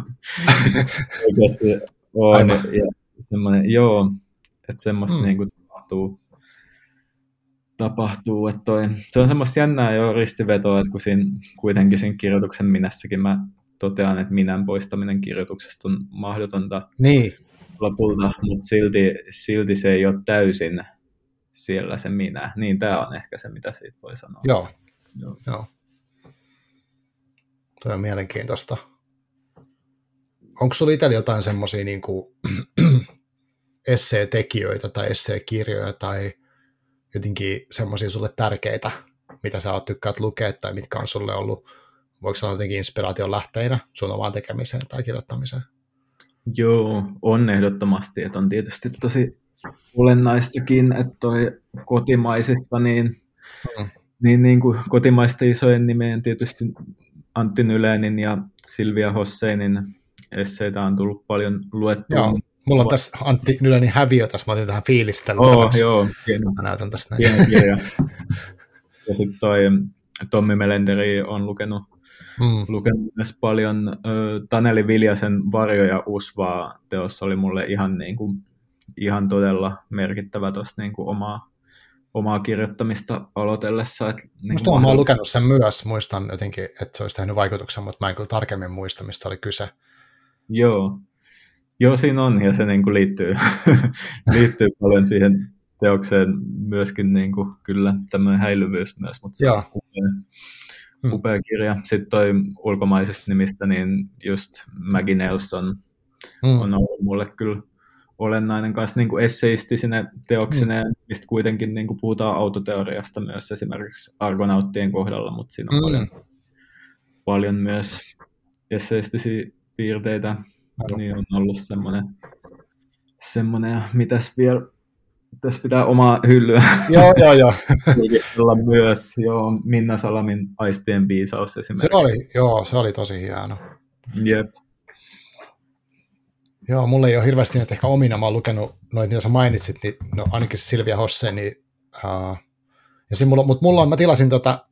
oikeasti on. Aivan. Ja semmoinen, joo, että semmoista mm. niin kuin tapahtuu tapahtuu. Että toi, se on semmoista jännää jo ristivetoa, että kun siinä, kuitenkin siinä kirjoituksen minässäkin mä totean, että minän poistaminen kirjoituksesta on mahdotonta niin. lopulta, mutta silti, silti se ei ole täysin siellä se minä. Niin tämä on ehkä se, mitä siitä voi sanoa. Joo, joo. joo. Tuo on mielenkiintoista. Onko sinulla itsellä jotain semmoisia niin *clears throat* esseetekijöitä tai esseekirjoja tai jotenkin semmoisia sulle tärkeitä, mitä sä oot tykkäät lukea tai mitkä on sulle ollut, voiko sanoa jotenkin inspiraation lähteinä sun omaan tekemiseen tai kirjoittamiseen? Joo, on ehdottomasti, että on tietysti tosi olennaistakin, että toi kotimaisista, niin, hmm. niin, niin kuin kotimaisten isojen nimeen tietysti Antti Nylenin ja Silvia Hosseinin esseitä on tullut paljon luettua. Joo, mulla on tässä Antti Nylänin häviö tässä, mä otin tähän fiilistelyyn. Oh, joo, hieno. Mä näytän tästä näin. Hieno kirja. ja sitten toi Tommi Melenderi on lukenut, mm. lukenut myös paljon. Taneli Viljasen Varjo ja Usvaa teossa oli mulle ihan, niin kuin, ihan todella merkittävä tuosta niin omaa omaa kirjoittamista aloitellessa. Että niin Musta oon lukenut sen myös, muistan jotenkin, että se olisi tehnyt vaikutuksen, mutta mä en kyllä tarkemmin muista, mistä oli kyse. Joo. Joo, siinä on, ja se niin kuin liittyy, *laughs* liittyy paljon siihen teokseen myöskin niin kuin, kyllä tämmöinen häilyvyys myös, mutta se on upea, hmm. upea kirja. Sitten toi ulkomaisesta nimistä, niin just Maggie Nelson hmm. on ollut mulle kyllä olennainen kanssa niin kuin esseistisinä teoksina, hmm. mistä kuitenkin niin kuin puhutaan autoteoriasta myös esimerkiksi argonauttien kohdalla, mutta siinä on hmm. paljon, paljon myös esseistisiä piirteitä, niin on ollut semmoinen, semmoinen mitäs vielä, tässä pitää omaa hyllyä. *laughs* Joo, joo, joo. myös, joo, Minna Salamin aistien viisaus esimerkiksi. Se oli, joo, se oli tosi hieno. Jep. Joo, mulla ei ole hirveästi näitä ehkä omina, mä oon lukenut noita, mitä sä mainitsit, niin no ainakin Silvia Hosse, niin, uh, ja se mulla, mutta mulla on, mä tilasin tota,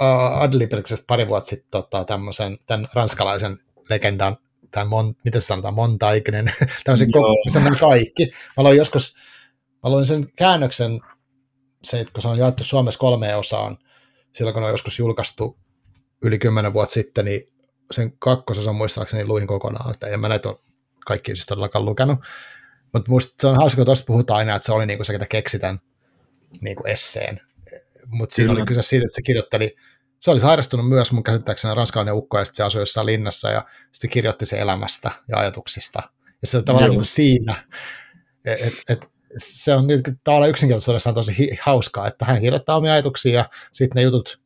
uh, Adlibrisesta pari vuotta sitten tota, tämmöisen, tämän ranskalaisen legendan tai mon, miten sanotaan, montaikinen, *laughs* tämmöisen kokoisen kaikki. Mä aloin joskus, mä aloin sen käännöksen, se, kun se on jaettu Suomessa kolmeen osaan, silloin kun on joskus julkaistu yli kymmenen vuotta sitten, niin sen kakkososan muistaakseni luin kokonaan, että en mä näitä ole kaikki siis todellakaan lukenut. Mutta musta se on hauska, kun tuosta puhutaan aina, että se oli niinku se, ketä keksi tämän niinku esseen. Mutta siinä oli kyse siitä, että se kirjoitteli se oli sairastunut myös mun käsittääkseni ranskalainen ukko, ja sitten se asui jossain linnassa, ja sitten kirjoitti se elämästä ja ajatuksista. Ja se on tavallaan niin siinä, että et, et, se on tavallaan yksinkertaisuudessaan tosi hauskaa, että hän kirjoittaa omia ajatuksia, ja sitten ne jutut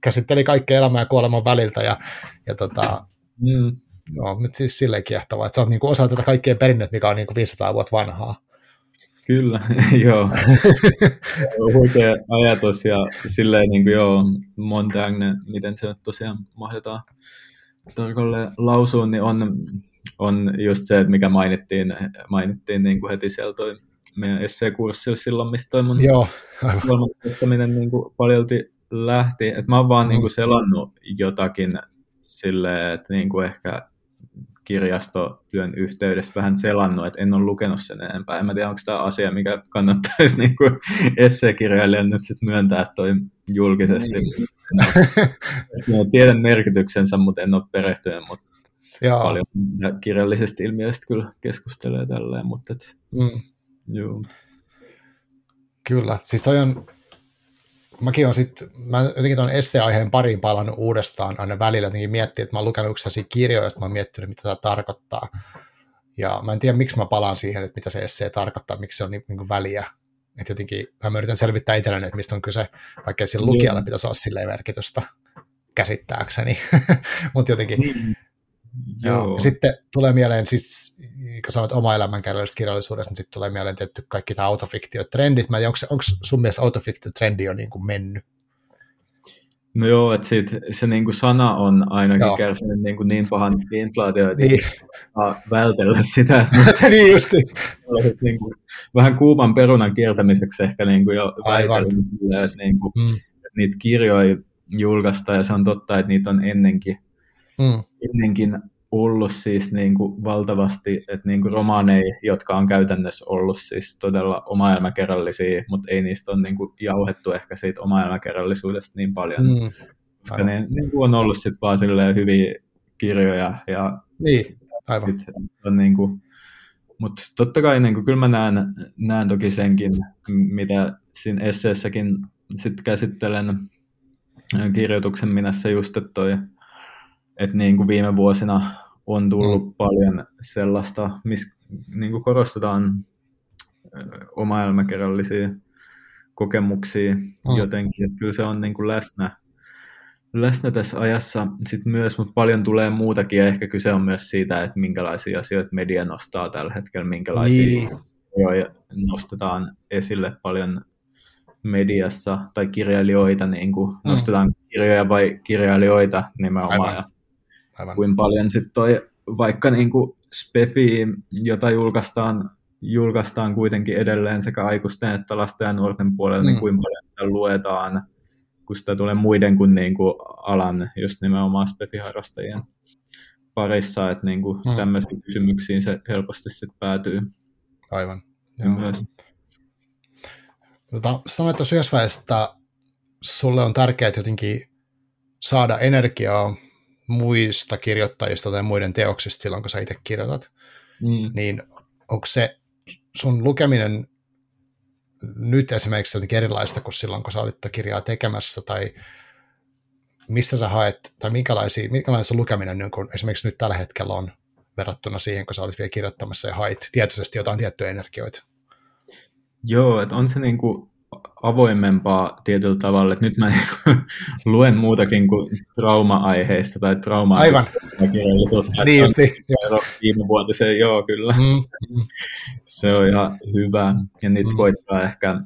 käsitteli kaikkea elämää ja kuoleman väliltä, ja, ja tota, mm. no, nyt siis silleen kiehtovaa, että sä oot niin kuin osa tätä kaikkien perinnettä, mikä on niin kuin 500 vuotta vanhaa. Kyllä, *laughs* *laughs* joo. Huikea ajatus ja silleen niin kuin joo, Montaigne, miten se tosiaan mahdetaan tarkalleen lausua, niin on, on just se, että mikä mainittiin, mainittiin niin kuin heti siellä toi meidän esseekurssilla silloin, mistä toi mun Joo, niin kuin paljolti lähti. Että mä oon vaan mm. niin kuin selannut jotakin silleen, että niin kuin ehkä kirjastotyön yhteydessä vähän selannut, että en ole lukenut sen enempää. En mä tiedä, onko tämä asia, mikä kannattaisi *laughs* niin kuin esseekirjailijan nyt sit myöntää toi julkisesti. Niin. *laughs* tiedän merkityksensä, mutta en ole perehtynyt, mutta Jaa. paljon kirjallisesta ilmiöistä kyllä keskustelee tälleen, mutta et, mm. joo. Kyllä, siis toi on, mäkin on sitten, mä jotenkin tuon esseaiheen pariin palannut uudestaan aina välillä jotenkin miettiä, että mä oon lukenut yksittäisiä kirjoja, joista mä oon miettinyt, mitä tämä tarkoittaa. Ja mä en tiedä, miksi mä palaan siihen, että mitä se essee tarkoittaa, miksi se on niin, niin kuin väliä. Että jotenkin mä yritän selvittää itselleni, että mistä on kyse, vaikka sillä lukijalle pitäisi olla silleen merkitystä käsittääkseni. *laughs* Mutta jotenkin, niin. Joo. Ja sitten tulee mieleen, siis, kun sanoit oma elämänkerrallisesta kirjallisuudesta, niin sitten tulee mieleen tietty kaikki tämä autofiktiotrendit. Mä en onko, onko sun mielestä autofiktio-trendi on niin kuin mennyt? No joo, että sit, se niin kuin sana on ainakin joo. kärsinyt niin, kuin niin pahan inflaatio, että niin. vältellä sitä. *laughs* Niin justi. Niin kuin, vähän kuuman perunan kiertämiseksi ehkä niin kuin jo väitellin silleen, että, niin kuin, mm. niitä kirjoja julkaista ja se on totta, että niitä on ennenkin mm. Ennenkin ollut siis niin kuin valtavasti, että niin kuin romaaneja, jotka on käytännössä ollut siis todella omaelmäkerrallisia, mutta ei niistä ole niin kuin jauhettu ehkä siitä omaelmäkerrallisuudesta niin paljon, mm. koska ne niin kuin on ollut sitten vaan hyviä kirjoja. Ja niin, aivan. On niin kuin, mutta totta kai niin kuin, kyllä mä näen, näen toki senkin, mitä siinä esseessäkin sit käsittelen kirjoituksen minässä just, että toi että niin kuin viime vuosina on tullut mm. paljon sellaista, missä niin kuin korostetaan oma elämäkerrallisia kokemuksia mm. jotenkin, että kyllä se on niin kuin läsnä, läsnä tässä ajassa sit myös, mutta paljon tulee muutakin ja ehkä kyse on myös siitä, että minkälaisia asioita media nostaa tällä hetkellä, minkälaisia niin. nostetaan esille paljon mediassa tai kirjailijoita, niin kuin mm. nostetaan kirjoja vai kirjailijoita nimenomaan. Aivan. Aivan. kuin paljon sitten toi vaikka niin kuin Spefi, jota julkaistaan, julkaistaan kuitenkin edelleen sekä aikuisten että lasten ja nuorten puolella, niin mm. niin kuin paljon sitä luetaan, kun sitä tulee muiden kuin, niin kuin alan, just nimenomaan Spefi-harrastajien parissa, että niin kuin mm. tämmöisiin kysymyksiin se helposti sitten päätyy. Aivan. Joo. Myös. Tota, sanoit tuossa yhdessä että sulle on tärkeää jotenkin saada energiaa muista kirjoittajista tai muiden teoksista silloin, kun sä itse kirjoitat, mm. niin onko se sun lukeminen nyt esimerkiksi jotenkin erilaista kuin silloin, kun sä olit kirjaa tekemässä, tai mistä sä haet, tai minkälaisia, minkälainen sun lukeminen niin kun esimerkiksi nyt tällä hetkellä on verrattuna siihen, kun sä olit vielä kirjoittamassa ja hait tietoisesti jotain tiettyjä energioita? Joo, että on se niin kuin avoimempaa tietyllä tavalla, että nyt mä *laughs* luen muutakin kuin trauma-aiheista tai trauma Aivan. Niin justi. Joo kyllä. Mm. Se on ihan hyvä. Ja nyt mm. koittaa ehkä,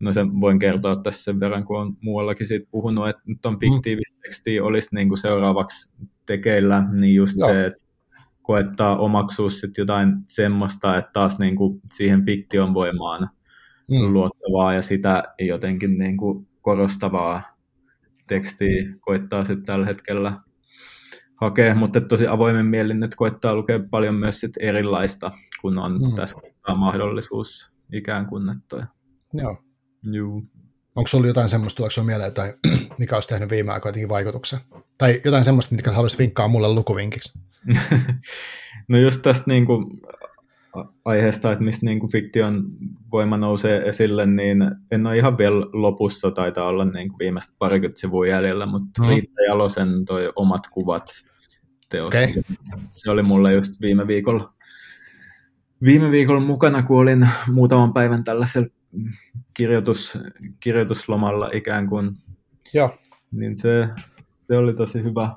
no sen voin kertoa tässä sen verran, kun on muuallakin siitä puhunut, että nyt on mm. fiktiivistä tekstiä olisi niin kuin seuraavaksi tekeillä, niin just joo. se, että koettaa omaksua sitten jotain semmoista, että taas niin kuin siihen fiktion voimaan – mm. luottavaa ja sitä jotenkin niin kuin korostavaa tekstiä koittaa sitten tällä hetkellä hakea, mutta tosi avoimen mielin nyt koittaa lukea paljon myös sit erilaista, kun on mm. tässä mahdollisuus ikään kuin. Että... Joo. Juu. Onko sinulla jotain semmoista, tuleeko sinulla mieleen jotain, *clears throat* mikä olisi tehnyt viime aikoina jotenkin vaikutuksen? Tai jotain semmoista, mitkä haluaisit vinkkaa mulle lukuvinkiksi? *laughs* no just tästä niin kuin aiheesta, että mistä niin kuin fiktion voima nousee esille, niin en ole ihan vielä lopussa, taitaa olla niin kuin viimeistä parikymmentä sivua jäljellä, mutta mm. Riitta Jalosen toi omat kuvat teosta. Okay. Se oli mulle just viime viikolla, viime viikolla mukana, kun olin muutaman päivän tällaisella kirjoitus, kirjoituslomalla ikään kuin. Joo. Niin se, se oli tosi hyvä.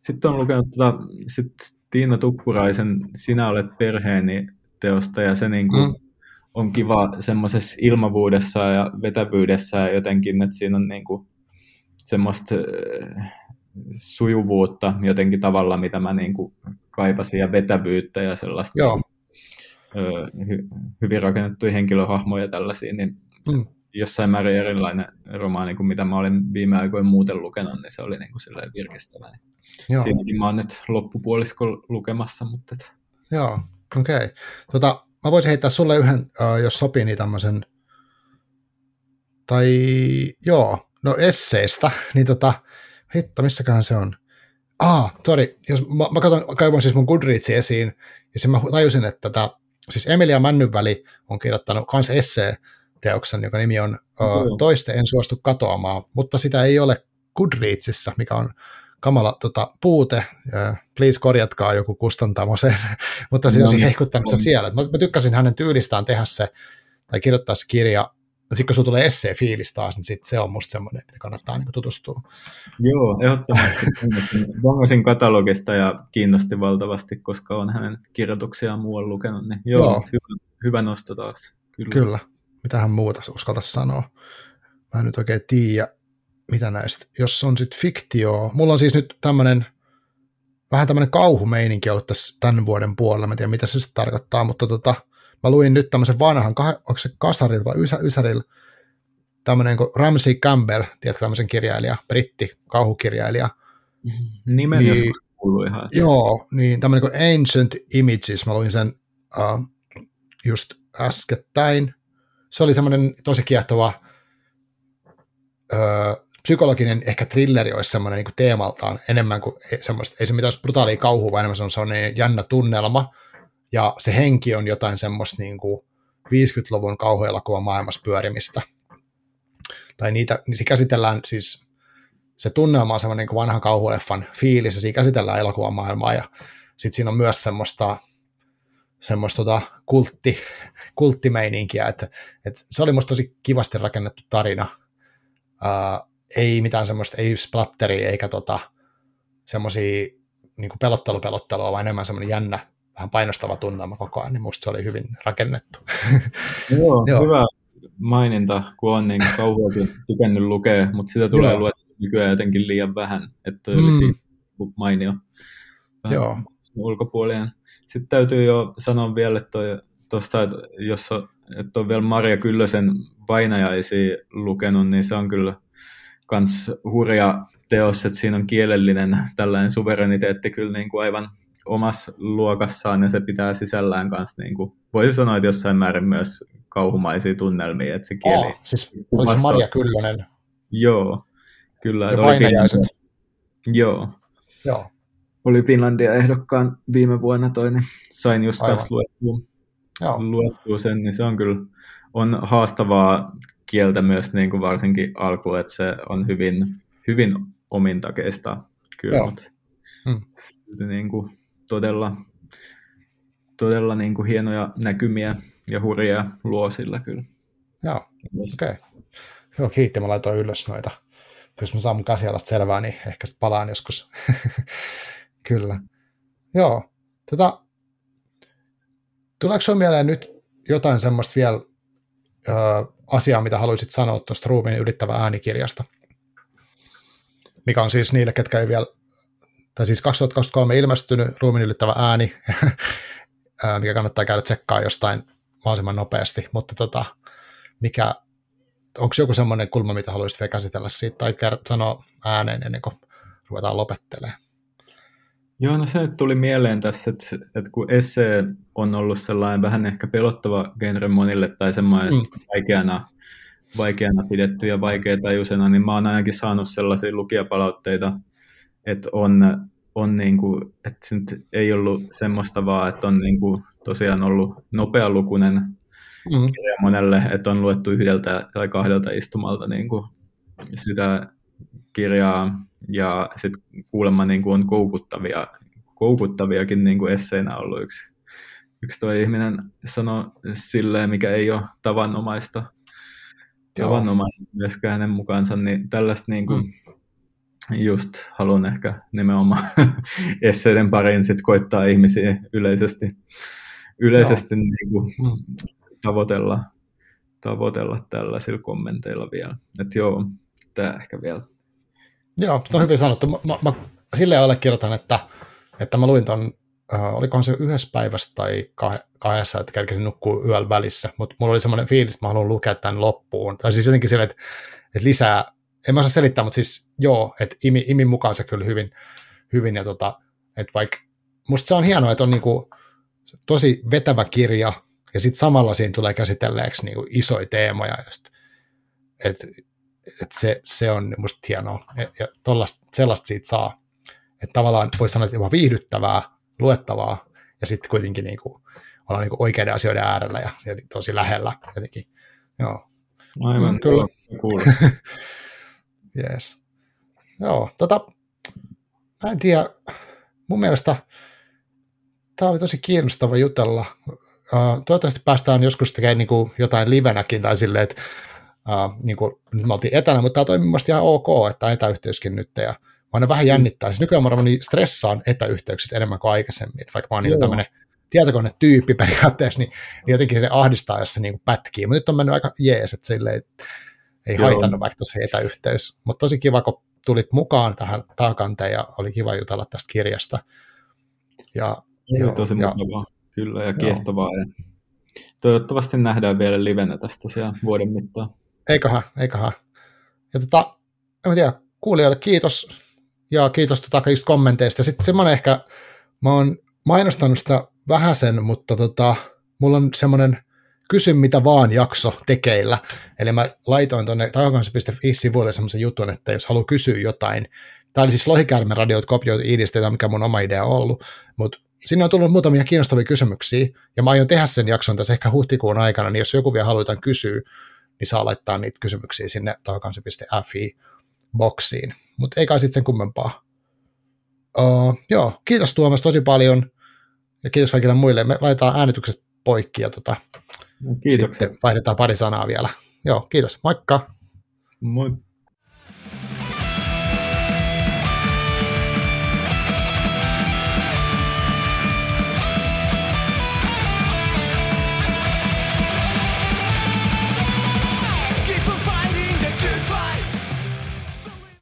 Sitten on lukenut tota, sit Tiina Tuppuraisen Sinä olet perheeni teosta ja se niin kuin mm. on kiva semmoisessa ilmavuudessa ja vetävyydessä ja jotenkin, että siinä on niin kuin semmoista äh, sujuvuutta jotenkin tavalla, mitä mä niin kuin kaipasin ja vetävyyttä ja sellaista Joo. Hy, hyvin rakennettuja henkilöhahmoja tällaisia, niin mm. jossain määrin erilainen romaani kuin mitä mä olin viime aikoina muuten lukenut, niin se oli niin kuin virkistävä. Joo. Siinäkin mä oon nyt loppupuolisko lukemassa. Mutta et... Joo, okei. Okay. Tota, mä voisin heittää sulle yhden, jos sopii, niin tämmöisen, tai joo, no esseistä, *laughs* niin tota, hitto, missäköhän se on? Ah, sorry, jos mä, mä katson, kaivoin siis mun Goodreadsin esiin, ja sen mä tajusin, että tätä, siis Emilia Männynväli on kirjoittanut kans essee teoksen, joka nimi on uh, Toiste en suostu katoamaan, mutta sitä ei ole Goodreadsissa, mikä on kamala tota, puute. Please korjatkaa joku kustantamo sen, *laughs* mutta se on heikuttamassa siellä. Mä, mä tykkäsin hänen tyylistään tehdä se tai kirjoittaa se kirja ja sitten kun sulla tulee essee fiilis taas, niin sit se on musta semmoinen, että kannattaa niin tutustua. Joo, ehdottomasti. Bongasin katalogista ja kiinnosti valtavasti, koska on hänen kirjoituksiaan muualla lukenut. Niin joo, joo. Hyvä, hyvä nosto taas. Kyllä. Kyllä. Mitähän muuta uskalta sanoa? Mä en nyt oikein tiedä, mitä näistä. Jos on sitten fiktio. Mulla on siis nyt tämmöinen vähän tämmöinen kauhumeininki ollut tässä tämän vuoden puolella. Mä en tiedä, mitä se sitten tarkoittaa, mutta tota, Mä luin nyt tämmöisen vanhan, onko se Kasaril vai Ysä, Ysäril, tämmöinen kuin Ramsey Campbell, tiedätkö tämmöisen kirjailija, britti, kauhukirjailija. Nimen niin, joskus kuullut ihan. Joo, niin tämmöinen kuin Ancient Images, mä luin sen uh, just äskettäin. Se oli semmoinen tosi kiehtova uh, psykologinen ehkä thrilleri olisi semmoinen niin teemaltaan enemmän kuin semmoista, ei se mitään brutaalia kauhua, vaan enemmän se on semmoinen jännä tunnelma, ja se henki on jotain semmoista niin kuin 50-luvun kauhuelokuva maailmassa pyörimistä. Tai niitä, niin se käsitellään siis, se tunnelma on semmoinen niin vanhan kauhueffan fiilis, ja siinä käsitellään elokuvamaailmaa, ja sitten siinä on myös semmoista, semmoista tota kultti, kulttimeininkiä, että, että se oli musta tosi kivasti rakennettu tarina. Ei mitään semmoista, ei splatteria eikä tota, semmoisia niin pelottelupelottelua, vaan enemmän semmoinen jännä vähän painostava tunnelma koko ajan, niin musta se oli hyvin rakennettu. *laughs* Joo, Joo. hyvä maininta, kun on niin kauheasti tykännyt lukea, mutta sitä tulee luettua nykyään jotenkin liian vähän, että olisi mm. mainio Joo. ulkopuolien. Sitten täytyy jo sanoa vielä, että tuosta, että jos on, että on vielä Maria Kyllösen vainajaisia lukenut, niin se on kyllä kans hurja teos, että siinä on kielellinen tällainen suvereniteetti kyllä niin kuin aivan omassa luokassaan ja se pitää sisällään kanssa, niin kuin, voisi sanoa, että jossain määrin myös kauhumaisia tunnelmia, että se kieli... Oh, siis oliko se Maria Kyllönen? Joo, kyllä. Ja painajaiset. Joo. Joo. Oli Finlandia ehdokkaan viime vuonna toi, niin sain just taas luettua, luettua sen, niin se on kyllä on haastavaa kieltä myös niin kuin varsinkin alku, että se on hyvin, hyvin omintakeista kyllä, Joo. hmm. niin kuin, todella, todella niin kuin hienoja näkymiä ja hurjia luo sillä kyllä. Joo, okei. Okay. Joo, kiitti, mä laitoin ylös noita. Jos mä saan mun käsialasta selvää, niin ehkä sitten palaan joskus. *laughs* kyllä. Joo, tota, tuleeko sinulle mieleen nyt jotain semmoista vielä asiaa, mitä haluaisit sanoa tuosta ruumiin ylittävä äänikirjasta? Mikä on siis niille, ketkä ei vielä tai siis 2023 ilmestynyt ruumin ylittävä ääni, *laughs* mikä kannattaa käydä tsekkaa jostain mahdollisimman nopeasti, mutta tota, mikä, onko joku semmoinen kulma, mitä haluaisit vielä käsitellä siitä, tai sanoa ääneen ennen kuin ruvetaan lopettelemaan? Joo, no se tuli mieleen tässä, että, että kun esse on ollut sellainen vähän ehkä pelottava genre monille tai semmoinen mm. vaikeana, vaikeana pidetty ja vaikeatajuisena, niin mä oon ainakin saanut sellaisia lukijapalautteita, että on, on niin kuin, että se nyt ei ollut semmoista vaan, että on niin kuin tosiaan ollut nopealukuinen mm. kirja monelle, että on luettu yhdeltä tai kahdelta istumalta niin kuin sitä kirjaa ja sitten kuulemma niin kuin on koukuttavia, koukuttaviakin niin kuin esseinä ollut. Yksi, yksi tuo ihminen sanoi silleen, mikä ei ole tavanomaista, tavanomaista myöskään hänen mukaansa, niin tällaista niin kuin, mm. just haluan ehkä nimenomaan *laughs* esseiden pariin sit koittaa ihmisiä yleisesti, yleisesti niin kuin tavoitella, tavoitella tällaisilla kommenteilla vielä. Että joo, tämä ehkä vielä. Joo, on hyvin sanottu. Mä, mä, silleen allekirjoitan, että, että mä luin ton uh, olikohan se yhdessä päivässä tai kahdessa, että kerkesin nukkuu yöllä välissä, mutta mulla oli semmoinen fiilis, että mä haluan lukea tämän loppuun. Tai siis jotenkin sille, että, että lisää, en mä osaa selittää, mutta siis joo, että imi, imin mukaan se kyllä hyvin, hyvin ja tota, että vaikka musta se on hienoa, että on niinku tosi vetävä kirja, ja sitten samalla siinä tulee käsitelleeksi niinku isoja teemoja, just, että et se, se on musta hienoa, ja, ja tollasta, sellaista siitä saa, että tavallaan voisi sanoa, että jopa viihdyttävää, luettavaa, ja sitten kuitenkin niinku, olla niinku oikeiden asioiden äärellä ja, ja tosi lähellä jotenkin. Joo. Aivan, mm, kyllä. Cool. yes. *laughs* Joo, tota, mä en tiedä, mun mielestä tämä oli tosi kiinnostava jutella. Uh, toivottavasti päästään joskus tekemään niin kuin jotain livenäkin tai silleen, että uh, niin kuin, nyt me oltiin etänä, mutta tämä toimii mun ihan ok, että etäyhteyskin nyt ja mä aina vähän jännittää. Siis nykyään mä niin stressaan etäyhteyksistä enemmän kuin aikaisemmin, että vaikka mä oon niin tämmöinen tietokonetyyppi periaatteessa, niin, niin jotenkin se ahdistaa, jos se niin kuin pätkii. Mutta nyt on mennyt aika jees, että silleen, ei Joo. haitannut vaikka tuossa etäyhteys. Mutta tosi kiva, kun tulit mukaan tähän taakanteen ja oli kiva jutella tästä kirjasta. Ja, joo, tosi ja, mukavaa, kyllä, ja kiehtovaa. Ja toivottavasti nähdään vielä livenä tästä tosiaan vuoden mittaan. Eiköhän, eiköhän. Ja tota, en tiedä, kuulijoille kiitos, ja kiitos tota kaikista kommenteista. Sitten semmoinen ehkä, mä oon mainostanut sitä vähäsen, mutta tota, mulla on semmoinen kysy mitä vaan jakso tekeillä. Eli mä laitoin tuonne takakansi.fi-sivuille semmoisen jutun, että jos haluaa kysyä jotain, tämä oli siis Lohikärmen radioit kopioitu idistä, mikä mun oma idea on ollut, mutta sinne on tullut muutamia kiinnostavia kysymyksiä, ja mä aion tehdä sen jakson tässä ehkä huhtikuun aikana, niin jos joku vielä haluaa kysyä, niin saa laittaa niitä kysymyksiä sinne takakansi.fi boksiin. Mutta ei kai sitten sen kummempaa. Uh, joo, kiitos Tuomas tosi paljon, ja kiitos kaikille muille. Me laitetaan äänitykset poikki, ja tota, Kiitoksia. sitten vaihdetaan pari sanaa vielä. Joo, kiitos. Moikka! Moi!